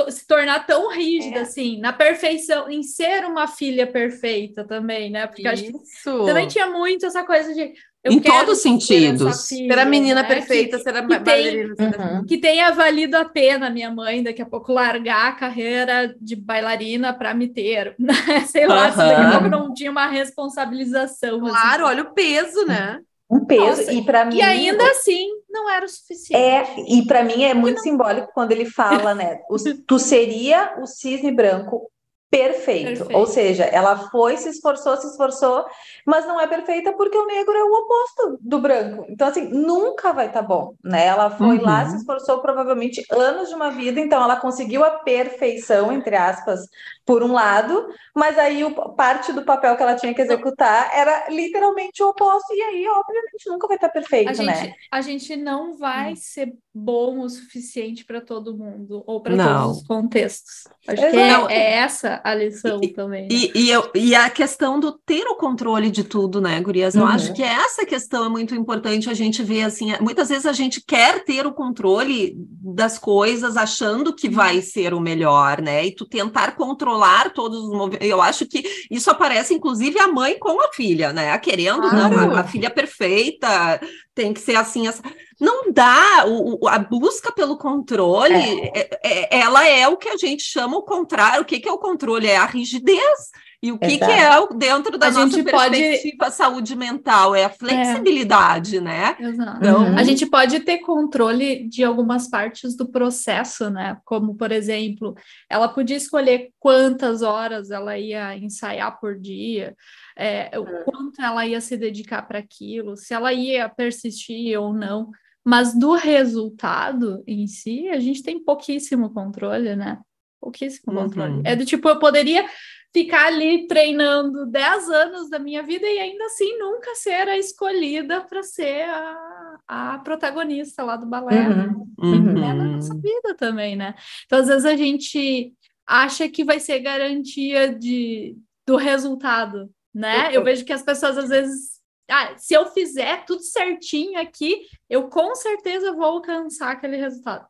se tornar tão rígida é. assim, na perfeição, em ser uma filha perfeita também, né? Porque Isso. acho que também tinha muito essa coisa de eu em todos os sentidos. Filha, ser a menina né? perfeita, que, ser a bailarina. Uhum. Que tenha valido a pena minha mãe daqui a pouco largar a carreira de bailarina para me ter. Né? Sei lá, uhum. se daqui a pouco não tinha uma responsabilização. Claro, assim. olha o peso, né? Um peso. Nossa, e para mim. E ainda assim, não era o suficiente. É, e para mim é muito não... simbólico quando ele fala, né? tu seria o cisne branco Perfeito. perfeito. Ou seja, ela foi, se esforçou, se esforçou, mas não é perfeita porque o negro é o oposto do branco. Então, assim, nunca vai estar tá bom, né? Ela foi uhum. lá, se esforçou provavelmente anos de uma vida, então ela conseguiu a perfeição, entre aspas, por um lado, mas aí o, parte do papel que ela tinha que executar era literalmente o oposto, e aí, obviamente, nunca vai estar tá perfeito, a né? Gente, a gente não vai hum. ser bom o suficiente para todo mundo, ou para todos os contextos. Acho Exato. que é, é, essa a lição e, também. Né? E, e, eu, e, a questão do ter o controle de tudo, né, Gurias? Eu uhum. acho que essa questão é muito importante a gente ver, assim, muitas vezes a gente quer ter o controle das coisas achando que vai uhum. ser o melhor, né? E tu tentar controlar todos os movimentos. Eu acho que isso aparece, inclusive, a mãe com a filha, né? Querendo, claro. não, a, a filha perfeita, tem que ser assim, assim. Não dá, o, a busca pelo controle, é. É, é. ela é o que a gente chama o contrário. O que, que é o controle? É a rigidez. E o que, que é dentro da a nossa gente perspectiva pode... saúde mental? É a flexibilidade, é. né? Exato. Então... A gente pode ter controle de algumas partes do processo, né? Como, por exemplo, ela podia escolher quantas horas ela ia ensaiar por dia, é, o uhum. quanto ela ia se dedicar para aquilo, se ela ia persistir ou não. Mas do resultado em si, a gente tem pouquíssimo controle, né? Pouquíssimo uhum. controle. É do tipo, eu poderia ficar ali treinando 10 anos da minha vida e ainda assim nunca ser a escolhida para ser a, a protagonista lá do balé. Uhum. Uhum. É na nossa vida também, né? Então, às vezes a gente acha que vai ser garantia de, do resultado, né? Eu vejo que as pessoas às vezes ah, se eu fizer tudo certinho aqui, eu com certeza vou alcançar aquele resultado.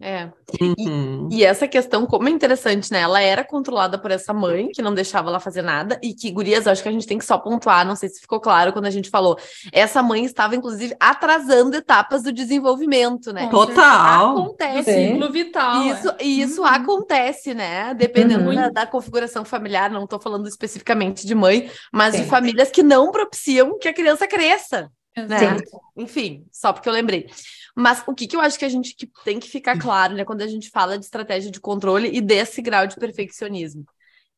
É. Uhum. E, e, essa questão, como é interessante, né? Ela era controlada por essa mãe, que não deixava ela fazer nada, e que, gurias, acho que a gente tem que só pontuar, não sei se ficou claro quando a gente falou. Essa mãe estava, inclusive, atrasando etapas do desenvolvimento, né? Total. Acontece. Ciclo vital. Isso, é. isso uhum. acontece, né? Dependendo uhum. da, da, configuração familiar, não estou falando especificamente de mãe, mas Sim. de famílias que não propiciam que a criança cresça. Né? Enfim, só porque eu lembrei. Mas o que, que eu acho que a gente que tem que ficar claro, né, quando a gente fala de estratégia de controle e desse grau de perfeccionismo?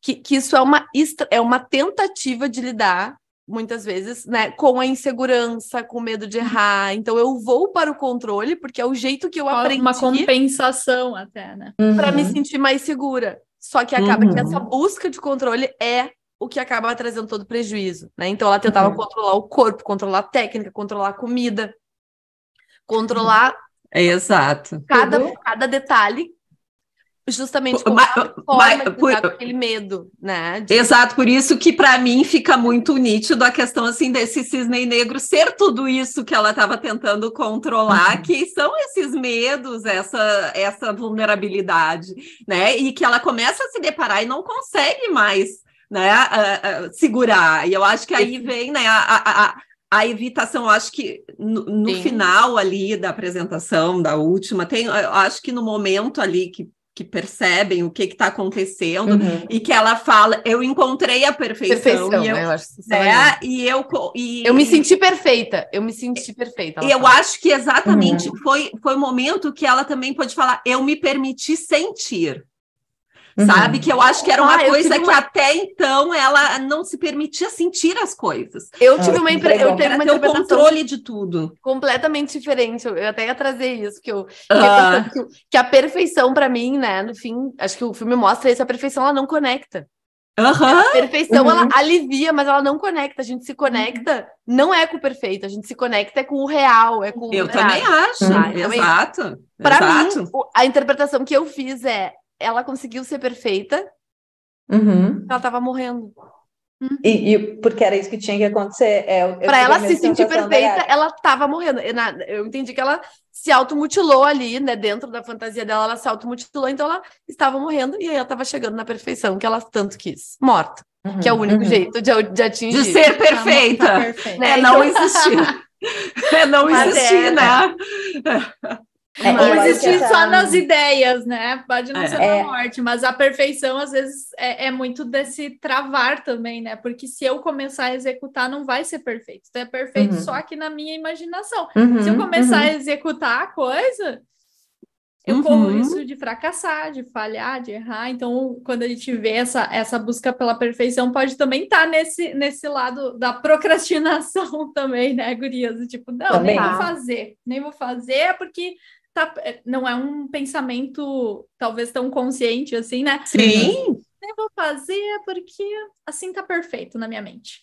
Que, que isso é uma, é uma tentativa de lidar, muitas vezes, né, com a insegurança, com medo de errar. Então, eu vou para o controle, porque é o jeito que eu aprendi. Uma compensação, até, né? Para uhum. me sentir mais segura. Só que acaba uhum. que essa busca de controle é o que acaba trazendo todo prejuízo, né? Então ela tentava uhum. controlar o corpo, controlar a técnica, controlar a comida, controlar Exato. Cada, cada detalhe justamente com mas, por, aquele medo, né? De... Exato, por isso que para mim fica muito nítido a questão assim desse cisne negro ser tudo isso que ela estava tentando controlar, uhum. que são esses medos, essa essa vulnerabilidade, né? E que ela começa a se deparar e não consegue mais, né? Uh, uh, segurar. E eu acho que aí vem, né? a, a evitação, acho que no, no final ali da apresentação, da última, tem, eu acho que no momento ali que, que percebem o que está acontecendo uhum. e que ela fala, eu encontrei a perfeição. perfeição e eu, eu acho é, e eu e, eu me senti perfeita, eu me senti perfeita. Eu fala. acho que exatamente uhum. foi, foi o momento que ela também pode falar, eu me permiti sentir. Uhum. Sabe? Que eu acho que era uma ah, coisa que até então ela não se permitia sentir as coisas. Eu tive uma, impre... eu tive uma interpretação controle de tudo. Completamente diferente. Eu até ia trazer isso, que eu ah. que, que a perfeição para mim, né, no fim, acho que o filme mostra isso, a perfeição ela não conecta. Uhum. A perfeição, uhum. ela alivia, mas ela não conecta. A gente se conecta, não é com o perfeito, a gente se conecta é com o real, é com Eu também acho, uhum. exato. Para mim, a interpretação que eu fiz é ela conseguiu ser perfeita, uhum. ela tava morrendo. E, e, porque era isso que tinha que acontecer. É, para ela se sentir perfeita, ela tava morrendo. Eu, na, eu entendi que ela se automutilou ali, né? Dentro da fantasia dela, ela se automutilou, então ela estava morrendo e aí ela estava chegando na perfeição que ela tanto quis. Morta. Uhum, que é o único uhum. jeito de, de atingir. De ser perfeita. Tá perfeita. Né? É não então... existir. é não Mas existir, é, né? É, não existir só nas ideias, né? Pode não é. ser na é. morte, mas a perfeição às vezes é, é, muito desse travar também, né? Porque se eu começar a executar, não vai ser perfeito. Então é perfeito uhum. só aqui na minha imaginação. Uhum, se eu começar uhum. a executar a coisa, eu uhum. corro risco de fracassar, de falhar, de errar. Então, quando a gente vê essa, essa busca pela perfeição, pode também estar tá nesse, nesse lado da procrastinação também, né, gurias? Tipo, não, também. nem vou fazer, nem vou fazer, porque tá, não é um pensamento talvez tão consciente assim, né? Sim nem vou fazer porque assim tá perfeito na minha mente.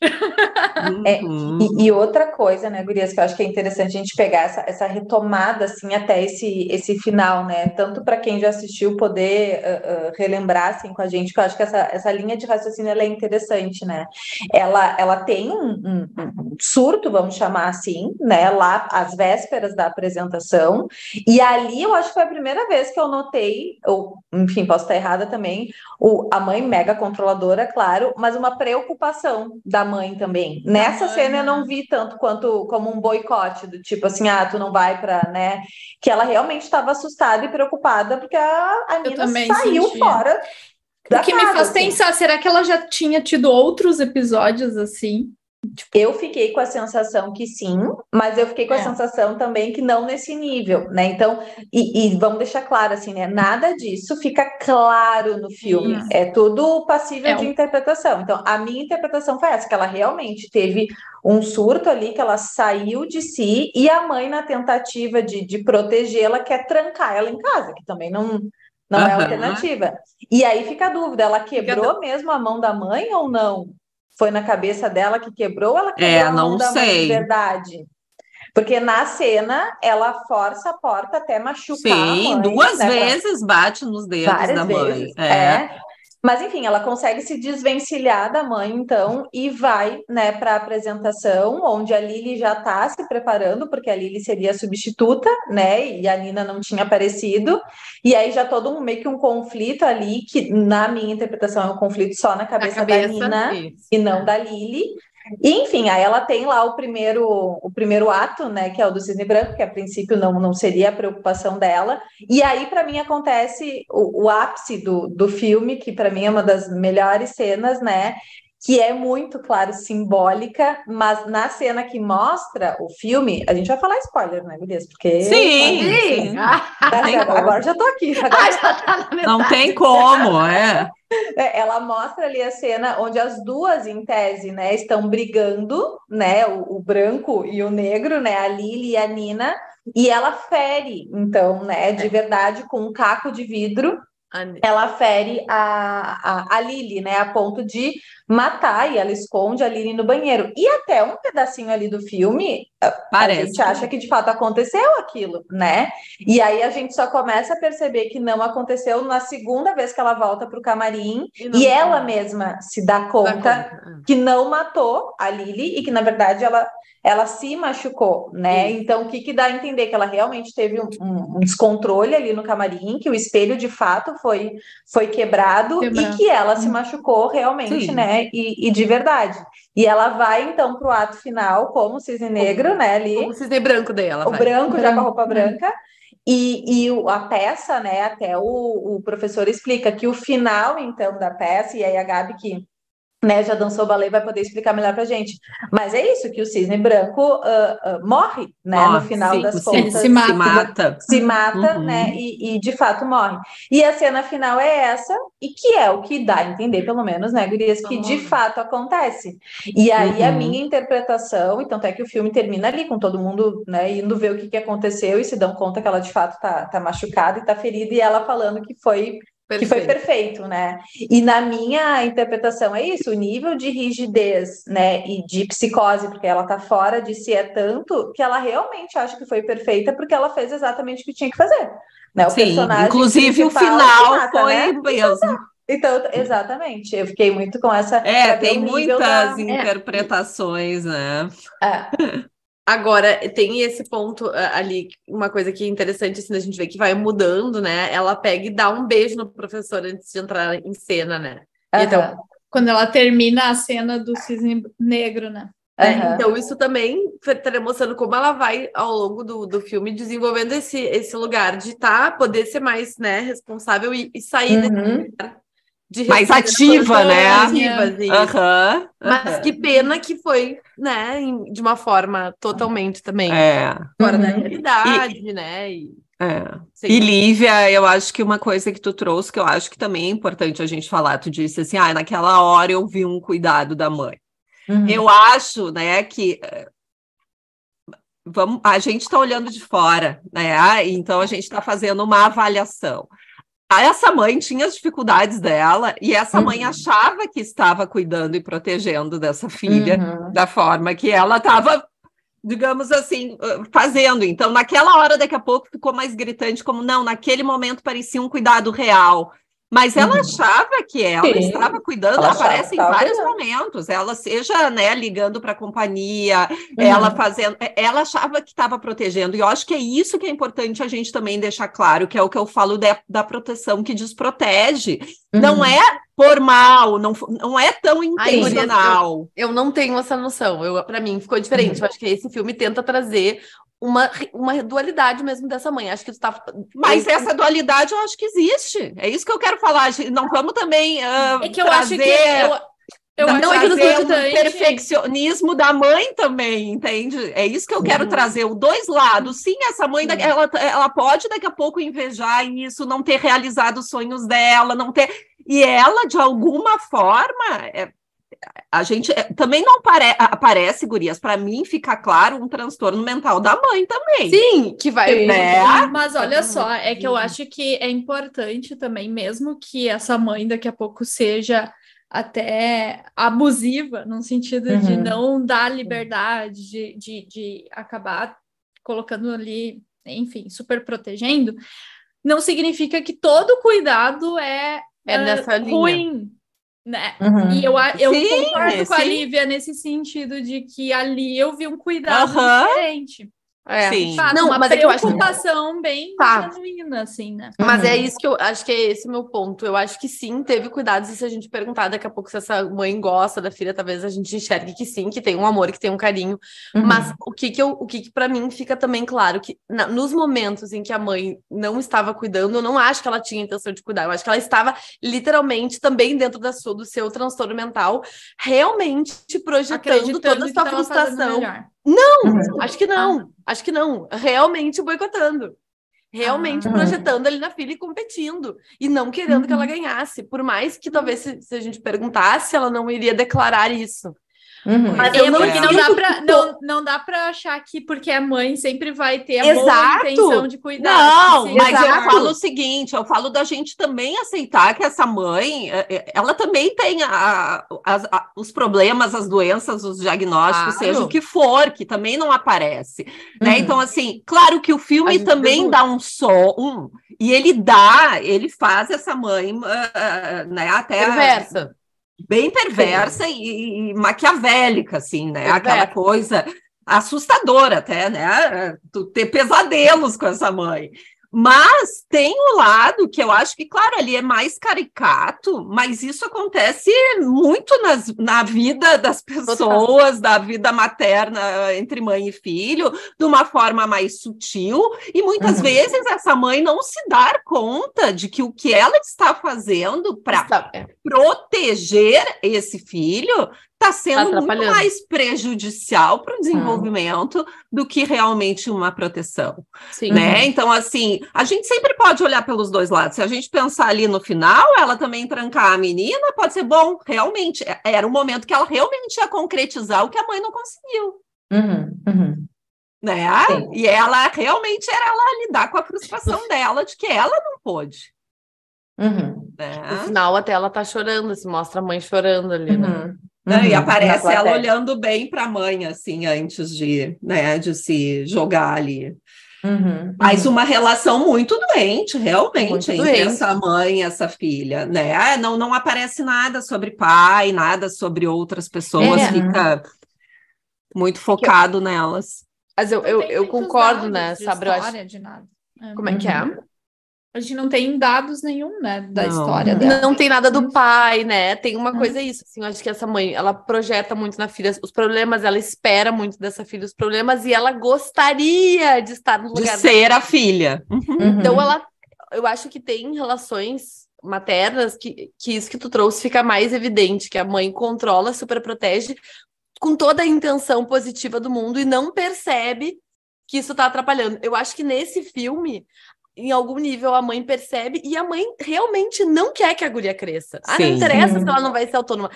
é, e, e, outra coisa, né, Gurias, que eu acho que é interessante a gente pegar essa, essa retomada, assim, até esse, esse final, né? Tanto para quem já assistiu poder uh, uh, relembrar, assim, com a gente, que eu acho que essa, essa linha de raciocínio é interessante, né? Ela, ela tem um, um, um surto, vamos chamar assim, né? Lá, às vésperas da apresentação, e ali eu acho que foi a primeira vez que eu notei, ou, enfim, posso estar errada também, o, a mãe mega controladora, claro, mas uma preocupação da mãe também. Nessa mãe, cena eu não vi tanto quanto como um boicote do tipo assim, ah, tu não vai para, né? Que ela realmente estava assustada e preocupada porque a, a Nina saiu senti. fora. O que casa, me faz assim. pensar, será que ela já tinha tido outros episódios assim? Tipo, eu fiquei com a sensação que sim, mas eu fiquei com é. a sensação também que não nesse nível, né? Então, e, e, vamos deixar claro assim, né? Nada disso fica claro no filme. Hum. É tudo passível é de interpretação. Então, a minha interpretação foi essa, que ela realmente teve um surto ali, que ela saiu de si, e a mãe, na tentativa de, de protegê-la, quer trancar ela em casa, que também não, não uhum. é alternativa. E aí fica a dúvida: ela quebrou mesmo a mão da mãe ou não? Foi na cabeça dela que quebrou, ela quebrou é, a mão não da sei. mãe de verdade. Porque na cena ela força a porta até machucar. Sim, mãe, duas né, vezes bate nos dedos Várias da mãe. Vezes, é. é. Mas enfim, ela consegue se desvencilhar da mãe, então, e vai, né, para a apresentação, onde a Lili já está se preparando, porque a Lili seria a substituta, né, e a Nina não tinha aparecido, e aí já todo um, meio que um conflito ali, que na minha interpretação é um conflito só na cabeça, cabeça da Nina isso. e não da Lili, e, enfim, aí ela tem lá o primeiro, o primeiro ato, né, que é o do cisne branco, que a princípio não, não seria a preocupação dela. E aí, para mim, acontece o, o ápice do, do filme, que para mim é uma das melhores cenas, né? Que é muito, claro, simbólica, mas na cena que mostra o filme, a gente vai falar spoiler, né, Gurias? Porque. Sim! sim. agora já tô aqui. Agora já tá Não tem como, é. é. Ela mostra ali a cena onde as duas, em tese, né, estão brigando, né, o, o branco e o negro, né, a Lili e a Nina, e ela fere, então, né, de é. verdade, com um caco de vidro, ela fere a, a, a Lily, né? A ponto de matar e ela esconde a Lily no banheiro. E até um pedacinho ali do filme, Parece. a gente acha que de fato aconteceu aquilo, né? E aí a gente só começa a perceber que não aconteceu na segunda vez que ela volta para o camarim e, e ela mesma se dá conta, dá conta, é. que não matou a Lily e que na verdade ela ela se machucou, né? Então, o que, que dá a entender? Que ela realmente teve um, um, descontrole ali no camarim, que o espelho de fato foi, foi quebrado e que ela se machucou realmente, Sim. né? E, e, de verdade. E ela vai, então, para o ato final como cisne negro, né? Ali. Como o cisne branco dela. O vai. branco, já com a roupa branca. E, e a peça, né? Até o, o professor explica que o final, então, da peça, e aí a Gabi que né, já dançou balé, vai poder explicar melhor pra gente. Mas é isso, que o cisne branco uh, uh, morre, né, morre, no final sim, das contas. Se mata. Se mata, se mata uhum. né, e, e, de fato morre. E a cena final é essa, e que é o que dá a entender, pelo menos, né, Gurias, que uhum. de fato acontece. E aí uhum. a minha interpretação, e tanto é que o filme termina ali, com todo mundo, né, indo ver o que, que aconteceu e se dão conta que ela de fato tá, tá machucada e tá ferida, e ela falando que foi Perfeito. que foi perfeito, né? E na minha interpretação é isso, o nível de rigidez, né, e de psicose, porque ela tá fora de si é tanto que ela realmente acha que foi perfeita porque ela fez exatamente o que tinha que fazer, né? O Sim, personagem inclusive o final mata, foi né? mesmo. Então, exatamente, eu fiquei muito com essa. É, tem muitas da... interpretações, é. né? É. Agora, tem esse ponto uh, ali, uma coisa que é interessante, assim, a gente vê que vai mudando, né? Ela pega e dá um beijo no professor antes de entrar em cena, né? Uhum. Então, quando ela termina a cena do cisne negro, né? Uhum. Então, isso também estaria mostrando como ela vai, ao longo do, do filme, desenvolvendo esse, esse lugar de tá, poder ser mais né, responsável e, e sair uhum. desse lugar mais ativa, né? Ativa, assim. uhum, Mas que pena que foi, né, de uma forma totalmente também é. fora uhum. da realidade, e, né? E, é. e Lívia, eu acho que uma coisa que tu trouxe, que eu acho que também é importante a gente falar, tu disse assim, ah, naquela hora eu vi um cuidado da mãe. Uhum. Eu acho, né, que eh, vamos, a gente está olhando de fora, né? Então a gente está fazendo uma avaliação. Essa mãe tinha as dificuldades dela e essa uhum. mãe achava que estava cuidando e protegendo dessa filha uhum. da forma que ela estava, digamos assim, fazendo. Então, naquela hora, daqui a pouco, ficou mais gritante, como não, naquele momento parecia um cuidado real. Mas ela uhum. achava que ela Sim. estava cuidando, ela aparece em vários cuidando. momentos, ela seja né, ligando para a companhia, uhum. ela fazendo, é, ela achava que estava protegendo, e eu acho que é isso que é importante a gente também deixar claro, que é o que eu falo de, da proteção que desprotege. Uhum. Não é por mal, não, não é tão intencional. eu, eu, não tenho essa noção. Eu, para mim ficou diferente. Uhum. Eu acho que esse filme tenta trazer uma, uma dualidade mesmo dessa mãe. Acho que tu tá. Mas eu... essa dualidade eu acho que existe. É isso que eu quero falar. Não vamos também. Uh, é que eu trazer... acho que. Eu... Eu não é que um perfeccionismo da mãe também, entende? É isso que eu quero uhum. trazer, os dois lados. Sim, essa mãe, uhum. ela, ela pode daqui a pouco invejar isso, não ter realizado os sonhos dela, não ter. E ela, de alguma forma, é, a gente é, também não apare, aparece, gurias, para mim fica claro um transtorno mental da mãe também. Sim, que vai. Né? Mas olha só, é que eu acho que é importante também, mesmo que essa mãe daqui a pouco seja até abusiva, no sentido uhum. de não dar liberdade, de, de, de acabar colocando ali, enfim, super protegendo, não significa que todo cuidado é, é nessa uh, ruim né? Uhum. E eu, eu sim, concordo com a Lívia nesse sentido de que ali eu vi um cuidado uhum. diferente. É, Sim. Fato, não, uma mas preocupação é que... bem tá. genuína, assim, né? Mas é uhum. é isso que eu acho que é esse o meu ponto. Eu acho que sim, teve cuidados. E se a gente perguntar daqui a pouco se essa mãe gosta da filha, talvez a gente enxergue que sim, que tem um amor, que tem um carinho. Uhum. Mas o que que eu, o que que para mim fica também claro que na, nos momentos em que a mãe não estava cuidando, eu não acho que ela tinha intenção de cuidar. Eu acho que ela estava literalmente também dentro da sua, do seu transtorno mental, realmente projetando toda a sua frustração não, uhum. acho que não. Ah. Acho que não. Realmente boicotando. Realmente ah. projetando ali na filha e competindo. E não querendo uhum. que ela uhum. ganhasse. Por mais que talvez se, se a gente perguntasse, ela não iria declarar isso. Uhum. Mas eu não, não, dá pra, não, não dá pra achar que porque é mãe sempre vai ter a Exato. boa intenção de cuidar. Não, mas Exato. eu falo o seguinte, eu falo da gente também aceitar que essa mãe, é, é, ela também tem a, a, a, os problemas, as doenças, os diagnósticos, claro. seja o que for, que também não aparece. Né? Uhum. Né? Então, assim, claro que o filme também dá um som, um, e ele dá, ele faz essa mãe uh, né, até... Perversa bem perversa e, e, maquiavélica, assim, né? Aquela coisa assustadora até, né? Tu ter pesadelos com essa mãe. Mas tem o um lado que eu acho que, claro, ali é mais caricato, mas isso acontece muito nas, na vida das pessoas, da vida materna entre mãe e filho, de uma forma mais sutil, e muitas uhum. vezes essa mãe não se dá conta de que o que ela está fazendo para é. proteger esse filho está sendo tá muito mais prejudicial para o desenvolvimento hum. do que realmente uma proteção. Sim. Né? Uhum. Então, assim, a gente sempre pode olhar pelos dois lados. Se a gente pensar ali no final, ela também trancar a menina, pode ser bom, realmente. É, era um momento que ela realmente ia concretizar o que a mãe não conseguiu. Uhum. Uhum. Né? E ela realmente era ela lidar com a frustração dela de que ela não pôde. Uhum. Né? No final, até ela tá chorando, se mostra a mãe chorando ali, né? Uhum. Uhum, e aparece ela olhando bem para a mãe, assim, antes de, né, de se jogar ali. Uhum, Mas uhum. uma relação muito doente, realmente, muito entre doente. essa mãe e essa filha, né? Ah, não, não aparece nada sobre pai, nada sobre outras pessoas, é. fica muito focado nelas. Mas eu, eu, eu concordo, né, Sabe? Eu acho... de nada. Como é que é? A gente não tem dados nenhum, né, da não. história dela. Não tem nada do pai, né? Tem uma coisa isso, assim, eu acho que essa mãe, ela projeta muito na filha os problemas, ela espera muito dessa filha os problemas e ela gostaria de estar no lugar de ser a filha. Uhum. Então ela, eu acho que tem relações maternas que, que isso que tu trouxe fica mais evidente, que a mãe controla, super protege com toda a intenção positiva do mundo e não percebe que isso tá atrapalhando. Eu acho que nesse filme em algum nível a mãe percebe e a mãe realmente não quer que a guria cresça. Ah, não interessa se ela não vai ser autônoma.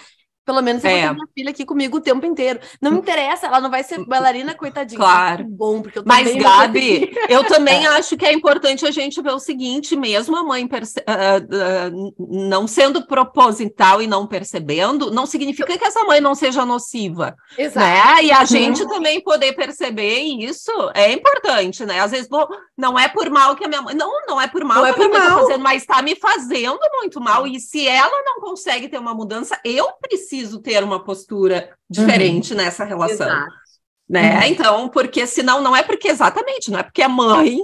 Pelo menos eu é. vou ter minha filha aqui comigo o tempo inteiro. Não me interessa, ela não vai ser bailarina, coitadinha. Claro. Bom, porque eu Mas, Gabi, eu também é. acho que é importante a gente ver o seguinte: mesmo a mãe uh, uh, não sendo proposital e não percebendo, não significa que essa mãe não seja nociva. Exato. Né? E a gente também poder perceber isso é importante, né? Às vezes, bom, não é por mal que a minha mãe. Não, não é por mal não é que é por mal. Tá fazendo, mas está me fazendo muito mal. E se ela não consegue ter uma mudança, eu preciso preciso ter uma postura diferente uhum. nessa relação. Exato. Né? Uhum. Então, porque senão não é porque exatamente, não é porque é mãe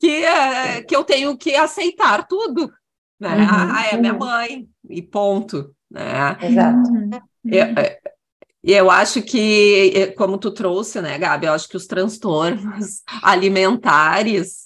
que, é, que eu tenho que aceitar tudo. Né? Uhum. Ah, é minha mãe, e ponto. Né? Exato. Eu, é, eu acho que, como tu trouxe, né, Gabi, eu acho que os transtornos alimentares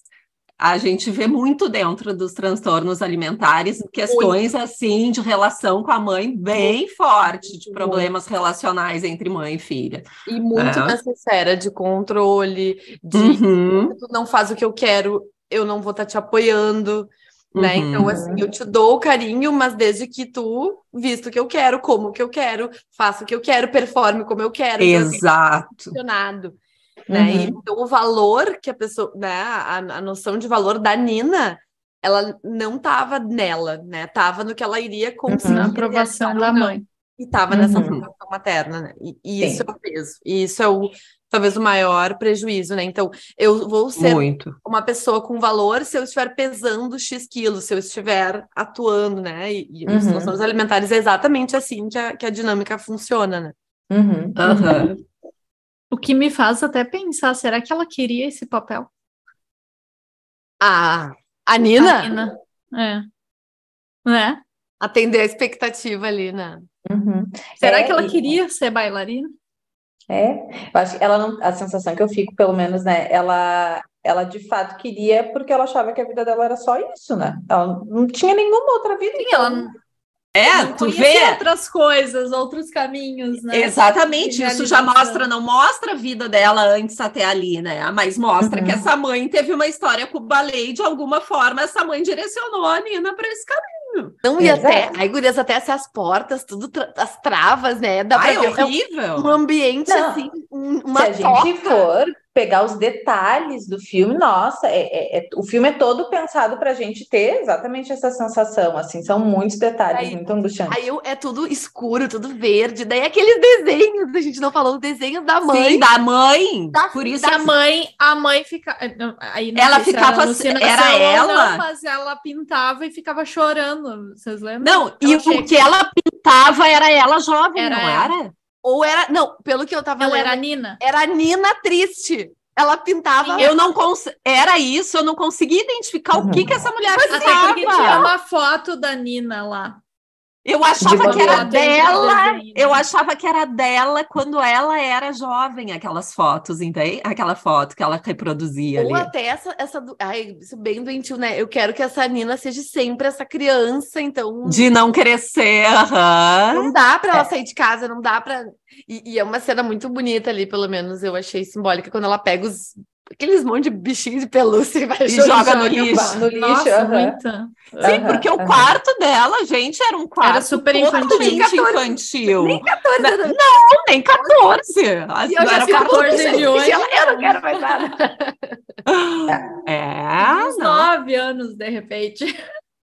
a gente vê muito dentro dos transtornos alimentares questões muito. assim de relação com a mãe bem forte, de problemas relacionais entre mãe e filha. E muito é. nessa esfera de controle, de uhum. tu não faz o que eu quero, eu não vou estar tá te apoiando. Né? Uhum. Então, assim, eu te dou o carinho, mas desde que tu visto o que eu quero, como que eu quero, faça o que eu quero, performe como eu quero. Exato. Funcionado. Né? Uhum. Então, o valor que a pessoa, né, a, a noção de valor da Nina, ela não estava nela, né? Tava no que ela iria conseguir. Na aprovação da mãe. E estava uhum. nessa aprovação materna, né? E, e isso é o peso. E isso é o talvez o maior prejuízo, né? Então, eu vou ser Muito. uma pessoa com valor se eu estiver pesando X quilos, se eu estiver atuando, né? E, e uhum. alimentares é exatamente assim que a, que a dinâmica funciona, né? Uhum. Uhum. O que me faz até pensar, será que ela queria esse papel? Ah, a Nina? A Nina, é. Né? Atender a expectativa ali, né? Uhum. Será é, que ela e... queria ser bailarina? É, eu acho que ela não, a sensação que eu fico, pelo menos, né, ela, ela de fato queria porque ela achava que a vida dela era só isso, né? Ela não tinha nenhuma outra vida. Sim, então... ela é, tu vê outras coisas, outros caminhos, né? Exatamente, isso já mostra, não mostra a vida dela antes até ali, né? Mas mostra uhum. que essa mãe teve uma história com o balé e de alguma forma essa mãe direcionou a Nina para esse caminho. Não, e até, aí gurias, até as portas, tudo, tra as travas, né? Dá Ai, é horrível. Um ambiente não. assim, uma Se a gente for pegar os detalhes do filme, nossa, é, é, é o filme é todo pensado para a gente ter exatamente essa sensação, assim, são muitos detalhes, aí, muito angustiantes. Aí é tudo escuro, tudo verde, daí aqueles desenhos, a gente não falou o desenho da mãe. Sim, da mãe, da, por isso da assim, mãe, a mãe fica, aí ela ficava, era, era ela, não, mas ela pintava e ficava chorando, vocês lembram? Não, e o que ela pintava era ela jovem, era não ela. era? Ou era. Não, pelo que eu tava não, lendo. era a Nina. Era a Nina triste. Ela pintava. Eu não cons... Era isso, eu não conseguia identificar uhum. o que que essa mulher Mas Até porque tinha uma foto da Nina lá. Eu achava que era dela, eu achava que era dela quando ela era jovem, aquelas fotos, entende? Aquela foto que ela reproduzia Ou ali. até essa, essa do... Ai, isso bem doentio, né? Eu quero que essa Nina seja sempre essa criança, então... De não crescer, aham. Não dá pra ela é. sair de casa, não dá pra... E, e é uma cena muito bonita ali, pelo menos eu achei simbólica, quando ela pega os aqueles monte de bichinhos de pelúcia e vai e joga no lixo. No lixo, Nossa, uhum. muita. Sim, porque o quarto dela, gente, era um quarto era super infantil. Nem 14, infantil. Nem 14. Não, não nem 14. E eu já 14 de hoje. Eu não quero mais nada. É, Uns nove anos, de repente.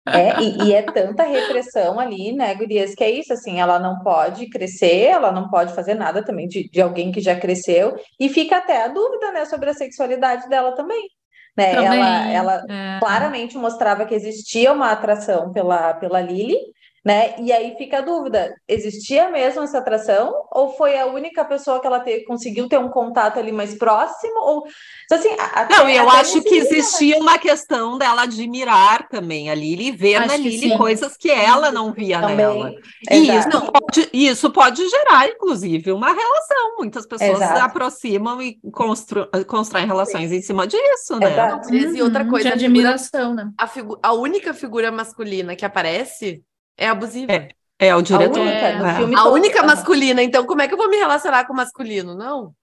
É, e, e, é tanta repressão ali, né, Gurias, que é isso, assim, ela não pode crescer, ela não pode fazer nada também de, de alguém que já cresceu, e fica até a dúvida, né, sobre a sexualidade dela também. Né? Também, ela ela é. claramente mostrava que existia uma atração pela, pela Lily, né? E aí fica a dúvida: existia mesmo essa atração? Ou foi a única pessoa que ela te, conseguiu ter um contato ali mais próximo? Ou assim, até, não, eu acho que existia uma questão dela admirar também a Lili e ver acho na Lili coisas que ela não via também. nela. E isso pode, isso pode gerar, inclusive, uma relação. Muitas pessoas Exato. se aproximam e constru, constroem relações sim. em cima disso, né? Exato. E outra coisa, de admiração, né? A, a única figura masculina que aparece é abusiva. É, é o diretor. A única, é. a única masculina. Então, como é que eu vou me relacionar com o masculino? Não.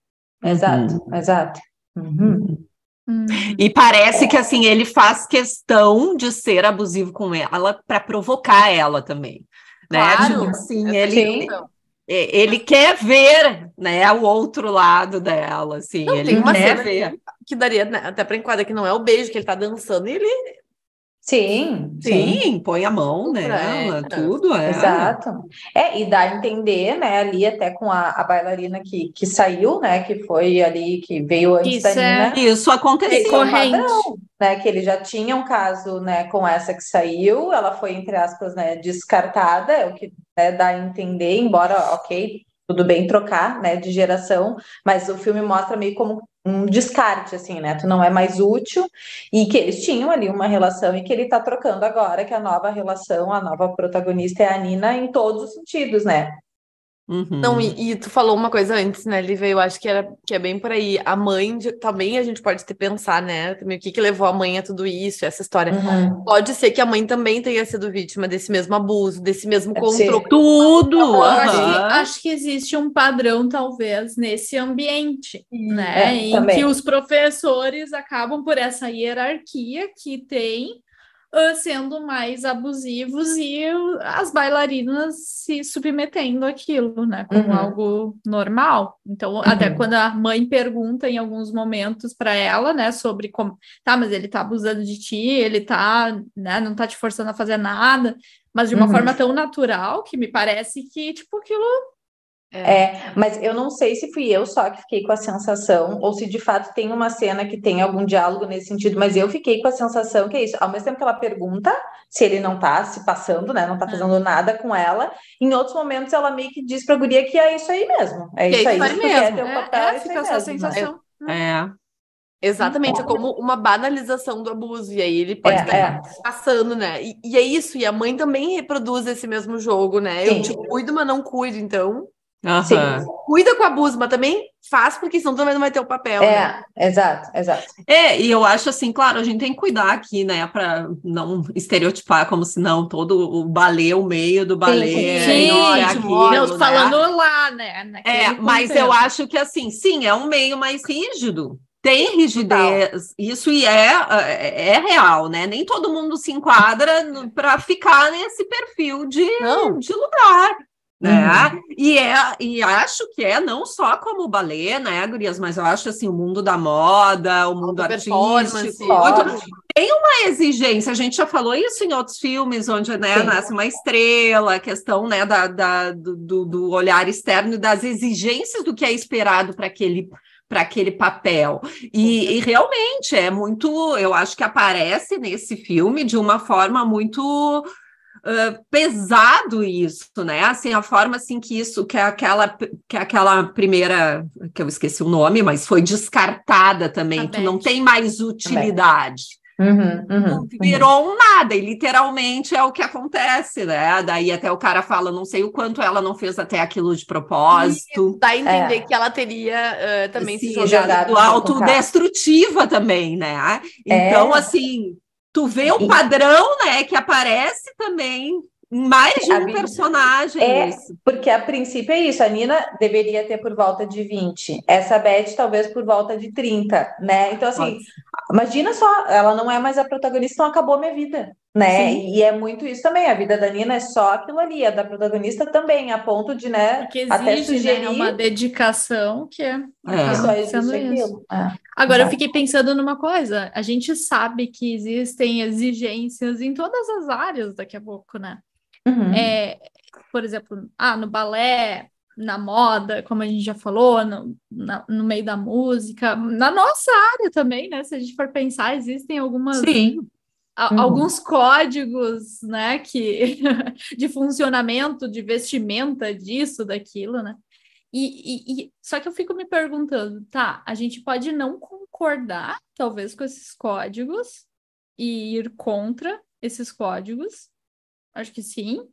Exato, uhum. exato. Uhum. Uhum. E parece é. que assim ele faz questão de ser abusivo com ela para provocar ela também, né? Claro. Tipo assim, ele, é, ele quer ver, né, o outro lado dela, assim, não, ele quer ver. Que, daria né, até para enquadrar que não é o beijo que ele tá dançando, ele Sim, sim, sim, põe a mão nela, é, tudo, é. Exato. É, e dá a entender, né, ali até com a, a bailarina que, que saiu, né, que foi ali, que veio antes Isso da Nina. É... Isso aconteceu. Corrente. Padrão, né, que ele já tinha um caso, né, com essa que saiu, ela foi, entre aspas, né, descartada, é o que né, dá a entender, embora, ok, tudo bem trocar, né, de geração, mas o filme mostra meio como um descarte, assim, né? Tu não é mais útil, e que eles tinham ali uma relação e que ele tá trocando agora, que a nova relação, a nova protagonista é a Nina em todos os sentidos, né? Uhum. Não, e, e, tu falou uma coisa antes, né, Lívia? Eu acho que, era, que é bem por aí. A mãe de, também a gente pode ter pensar, né? Também o que, que levou a mãe a tudo isso, essa história. Uhum. Pode ser que a mãe também tenha sido vítima desse mesmo abuso, desse mesmo controle. Tudo! Uhum. Acho, que, acho, que, existe um padrão, talvez, nesse ambiente, né? É, em também. que os professores acabam por essa hierarquia que tem sendo mais abusivos e as bailarinas se submetendo àquilo, né, como uhum. algo normal. Então, uhum. até quando a mãe pergunta em alguns momentos para ela, né, sobre como, tá, mas ele tá abusando de ti, ele tá, né, não tá te forçando a fazer nada, mas de uma uhum. forma tão natural que me parece que, tipo, aquilo é. é. mas eu não sei se fui eu só que fiquei com a sensação, ou se de fato tem uma cena que tem algum diálogo nesse sentido, mas eu fiquei com a sensação que é isso. Ao mesmo tempo que ela pergunta se ele não tá se passando, né? Não tá fazendo é. nada com ela, em outros momentos ela meio que diz pra guria que é isso aí mesmo. É isso aí. mesmo. É, teu papel, é, é fica essa sensação. É. Exatamente, é como uma banalização do abuso, e aí ele pode é, estar é. passando, né? E, e, é isso, e a mãe também reproduz esse mesmo jogo, né? Sim. Eu te cuido, mas não cuido, então Uhum. Cuida com a abuso, mas também faz, porque senão também não vai ter o papel. É, né? exato, exato. É, e eu acho assim, claro, a gente tem que cuidar aqui, né, para não estereotipar como se não todo o balé, o meio do balé. Sim, sim. É aquilo, não, né? falando lá, né? É, mas eu acho que assim, sim, é um meio mais rígido. Tem rigidez, isso e é, é, é real, né? Nem todo mundo se enquadra para ficar nesse perfil de, de lugar né? Uhum. E, é, e acho que é não só como balé, né, Gurias, mas eu acho assim, o mundo da moda, o mundo artístico, muito, tem uma exigência, a gente já falou isso em outros filmes, onde né, nasce uma estrela, a questão né, da, da do, do olhar externo e das exigências do que é esperado para aquele para aquele papel. E, e, realmente é muito, eu acho que aparece nesse filme de uma forma muito pesado isso, né? Assim, a forma assim que isso, que é aquela, que é aquela primeira, que eu esqueci o nome, mas foi descartada também, que não tem mais utilidade. Uhum, uhum, virou um nada, e literalmente é o que acontece, né? Daí até o cara fala, não sei o quanto ela não fez até aquilo de propósito. E dá a entender é. que ela teria uh, também Sim, se jogado autodestrutiva também, né? Então, é. assim, tu vê o padrão, né, que aparece também mais de um personagem. É, isso. porque a princípio é isso. A Nina deveria ter por volta de 20. Essa Beth talvez por volta de 30, né? Então, assim, imagina só, ela não é mais a protagonista, então acabou a minha vida, né? Sim. E é muito isso também. A vida da Nina é só aquilo ali, a da protagonista também, a ponto de, né? Porque exige, até sugerir né, uma dedicação que é. é. Só existe aquilo. É. Agora, eu fiquei pensando numa coisa. A gente sabe que existem exigências em todas as áreas daqui a pouco, né? Uhum. É, por exemplo, ah, no balé, na moda, como a gente já falou, no, na, no meio da música, na nossa área também, né? Se a gente for pensar, existem algumas. Sim. Uhum. alguns códigos, né, que de funcionamento, de vestimenta, disso, daquilo, né? E, e, e, só que eu fico me perguntando, tá? A gente pode não concordar, talvez, com esses códigos e ir contra esses códigos. Acho que sim.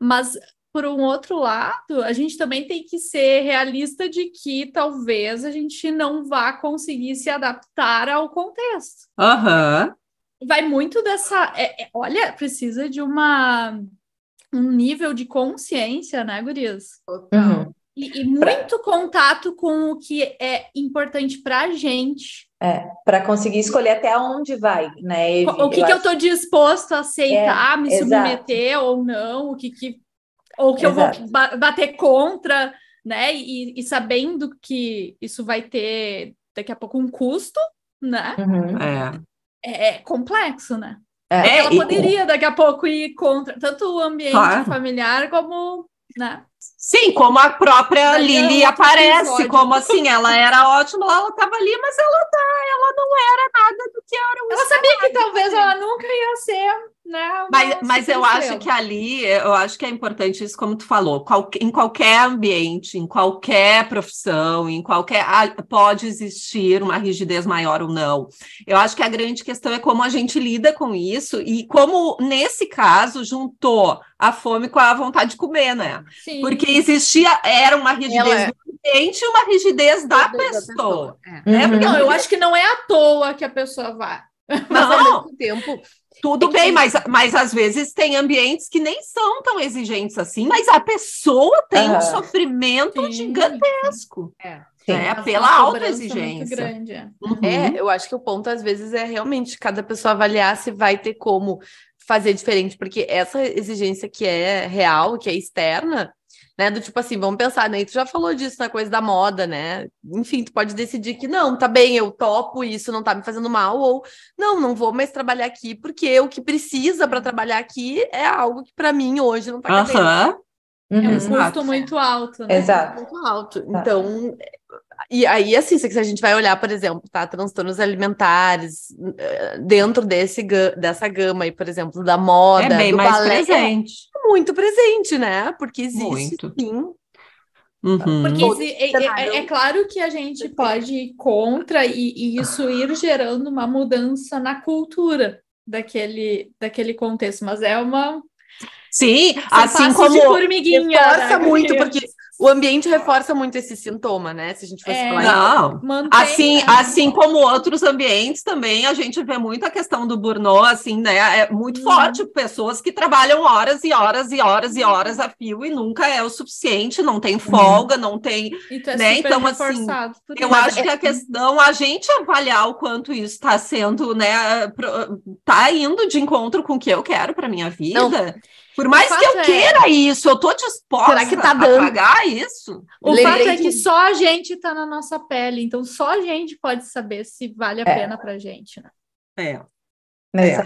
Mas por um outro lado, a gente também tem que ser realista de que talvez a gente não vá conseguir se adaptar ao contexto. Aham. Uhum. Vai muito dessa. É, é, olha, precisa de uma um nível de consciência, né, Gurias? Uhum. E, e muito pra... contato com o que é importante para a gente. É, para conseguir escolher até onde vai, né? O que, eu que acho... eu estou disposto a aceitar, é, me exato. submeter ou não, o que, que ou que Exato. eu vou bater contra, né? E, e, sabendo que isso vai ter daqui a pouco um custo, né? Uhum. É. é. é. complexo, né? É, ela poderia daqui a pouco ir contra tanto o ambiente claro. familiar como, né? Sim, como a própria Lili aparece, episódio. como assim, ela era ótima, ela estava ali, mas ela tá, ela não era nada do que era o Ela sabia que talvez ela nunca ia ser, né? Mas, mas eu acho que ali, eu acho que é importante isso, como tu falou, qual, em qualquer ambiente, em qualquer profissão, em qualquer. Ah, pode existir uma rigidez maior ou não. Eu acho que a grande questão é como a gente lida com isso e como, nesse caso, juntou a fome com a vontade de comer, né? Sim. Porque existia, era uma rigidez é. do ambiente e uma rigidez da pessoa. Da pessoa. É. Né? Uhum. Não, eu acho que não é à toa que a pessoa vai. Mas ao mesmo tempo. Tudo é bem, mas, mas às vezes tem ambientes que nem são tão exigentes assim, mas a pessoa tem uhum. um sofrimento Sim. gigantesco. É. É, pela alta exigência. Grande, é. Uhum. é, eu acho que o ponto às vezes é realmente cada pessoa avaliar se vai ter como fazer diferente, porque essa exigência que é real, que é externa, né? Do tipo assim, vamos pensar, né? E tu já falou disso na coisa da moda, né? Enfim, tu pode decidir que não, tá bem, eu topo isso, não tá me fazendo mal, ou não, não vou mais trabalhar aqui, porque o que precisa para trabalhar aqui é algo que para mim hoje não tá cabendo. Uhum. É um Exato. custo muito alto, né? Exato. Muito alto. Então, e aí, assim, se a gente vai olhar, por exemplo, tá, transtornos alimentares eh, dentro desse, dessa gama aí, por exemplo, da moda, é bem mais balé, presente. É muito presente, né? Porque existe muito. sim. Uhum. Porque é, é, é, claro que a gente pode ir contra e, e, isso ir gerando uma mudança na cultura daquele, daquele contexto, mas é uma. Sim, assim como. Formiguinha, reforça né? muito, porque o ambiente reforça muito esse sintoma, né? Se a gente fosse é, falar. Não, assim, assim como outros ambientes também, a gente vê muito a questão do burnout, assim, né? É muito hum. forte, pessoas que trabalham horas e horas e horas e horas a fio e nunca é o suficiente, não tem folga, hum. não tem. É né? Então, assim, eu acho que a questão, a gente avaliar o quanto isso está sendo, né? Tá indo de encontro com o que eu quero para minha vida. Não. Por mais que eu é... queira isso, eu tô disposta Será que tá dando? a pagar isso. O Lembrei fato é que só a gente tá na nossa pele, então só a gente pode saber se vale a é. pena pra gente, né? É. É.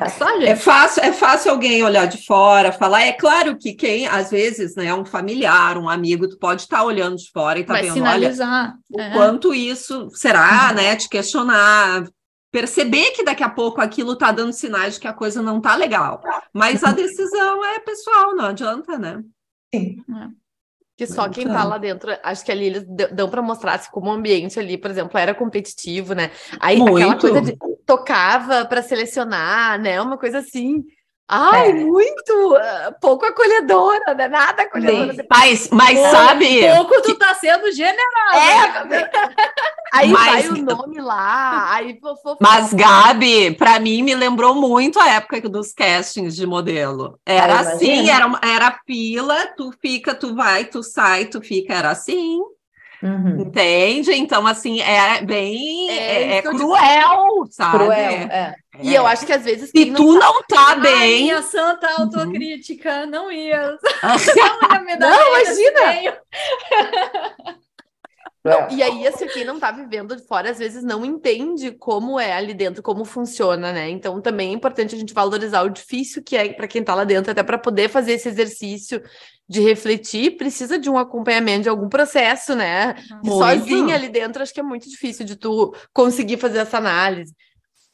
é. fácil, é fácil alguém olhar de fora, falar. É claro que quem, às vezes, né, um familiar, um amigo, tu pode estar tá olhando de fora e tá Vai vendo, sinalizar. olha, é. o quanto isso será, uhum. né? Te questionar, perceber que daqui a pouco aquilo está dando sinais de que a coisa não está legal. Mas a decisão é pessoal, não adianta, né? Sim. É. Que só quem tá lá dentro, acho que ali eles dão para mostrar se como o ambiente ali, por exemplo, era competitivo, né? Aí Muito. aquela coisa de tocava para selecionar, né? Uma coisa assim. Ai, é. muito uh, pouco acolhedora, né? Nada acolhedora. Mas, mas pouco, sabe. Pouco tu tá sendo generosa. É, né? aí mas, vai o nome lá. Aí, mas, Gabi, para mim, me lembrou muito a época dos castings de modelo. Era assim, era, era pila, tu fica, tu vai, tu sai, tu fica, era assim. Uhum. Entende? Então, assim, é bem. É, é cruel, sabe? Cruel, é. E eu acho que às vezes. Se tu não tá bem. Minha santa autocrítica, uhum. não ia. não ia me dar. Não, imagina! Não, e aí, assim, quem não tá vivendo de fora, às vezes não entende como é ali dentro, como funciona, né? Então, também é importante a gente valorizar o difícil que é para quem tá lá dentro, até para poder fazer esse exercício de refletir, precisa de um acompanhamento de algum processo, né? Muito. Sozinha ali dentro, acho que é muito difícil de tu conseguir fazer essa análise.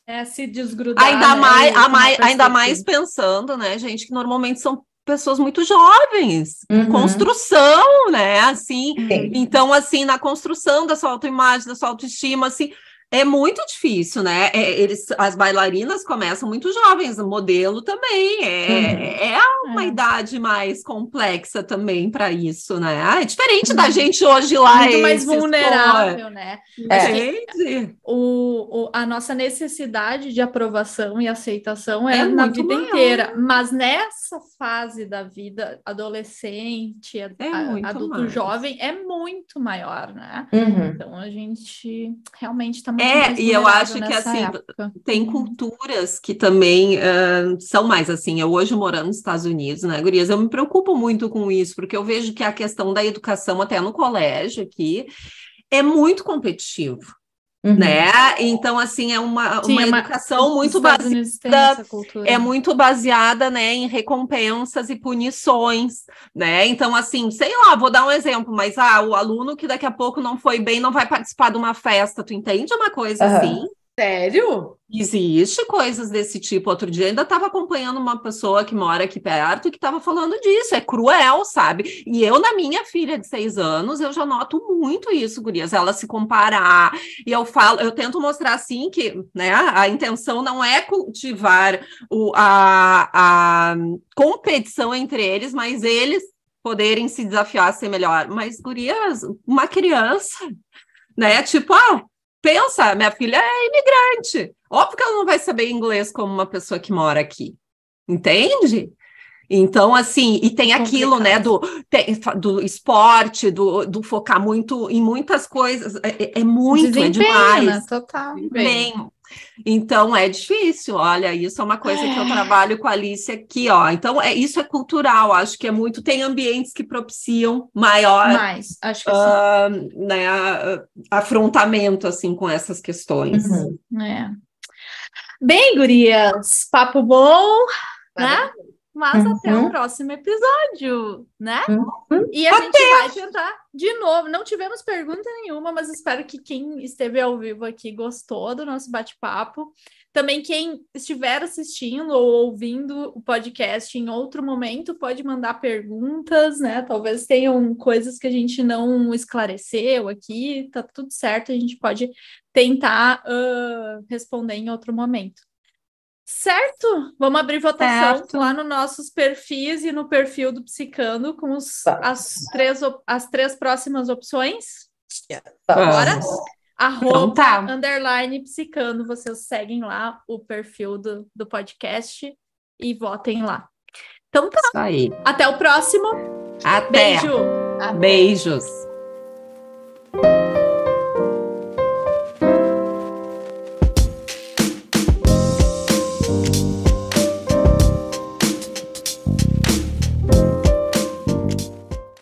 É se desgrudar. Ainda, né, mais, mais, ainda mais pensando, né, gente, que normalmente são pessoas muito jovens, uhum. construção, né? Assim, Sim. então, assim, na construção da sua autoimagem, da sua autoestima, assim, é muito difícil, né? É, eles, as bailarinas começam muito jovens, o modelo também é, uhum. é uma é. idade mais complexa também para isso, né? É diferente uhum. da gente hoje lá. Muito mais vulnerável, né? É. O, o, a nossa necessidade de aprovação e aceitação é, é na vida maior. inteira, mas nessa fase da vida adolescente, é adulto mais. jovem, é muito maior, né? Uhum. Então a gente realmente está é, e eu acho que assim, época. tem uhum. culturas que também uh, são mais assim. Eu hoje morando nos Estados Unidos, né, Gurias? Eu me preocupo muito com isso, porque eu vejo que a questão da educação, até no colégio aqui, é muito competitivo. Uhum. Né? Então, assim, é uma, Sim, uma é educação muito baseada, é muito baseada, né, em recompensas e punições, né? Então, assim, sei lá, vou dar um exemplo, mas ah, o aluno que daqui a pouco não foi bem não vai participar de uma festa, tu entende uma coisa uhum. assim? Sério? Existe coisas desse tipo. Outro dia ainda estava acompanhando uma pessoa que mora aqui perto que estava falando disso. É cruel, sabe? E eu, na minha filha de seis anos, eu já noto muito isso, Gurias. Ela se comparar. E eu falo, eu tento mostrar assim que né, a intenção não é cultivar o, a, a competição entre eles, mas eles poderem se desafiar a ser melhor. Mas, Gurias, uma criança, né? Tipo, ah pensa, minha filha é imigrante. Óbvio que ela não vai saber inglês como uma pessoa que mora aqui. Entende? Então, assim, e tem aquilo, né, do, do esporte, do, do focar muito em muitas coisas. É, é, é muito, é demais. Né? Total. Desempenho. Então é difícil, olha, isso é uma coisa é. que eu é. trabalho com a Alice aqui, ó. Então, é, isso é cultural, acho que é muito. Tem ambientes que propiciam maior Mais, acho que uh, né, afrontamento assim com essas questões. Uhum. É. Bem, gurias, papo bom, né? Mas uhum. até o próximo episódio, né? Uhum. E a até. gente vai tentar de novo. Não tivemos pergunta nenhuma, mas espero que quem esteve ao vivo aqui gostou do nosso bate-papo. Também quem estiver assistindo ou ouvindo o podcast em outro momento pode mandar perguntas, né? Talvez tenham coisas que a gente não esclareceu aqui, tá tudo certo, a gente pode tentar uh, responder em outro momento. Certo? Vamos abrir votação certo. lá nos nossos perfis e no perfil do Psicando com os, tá. as, três, as três próximas opções. Tá. Bora? Arroba, então tá. underline, psicando. Vocês seguem lá o perfil do, do podcast e votem lá. Então tá. Isso aí. Até o próximo. Até. Beijo. Beijos.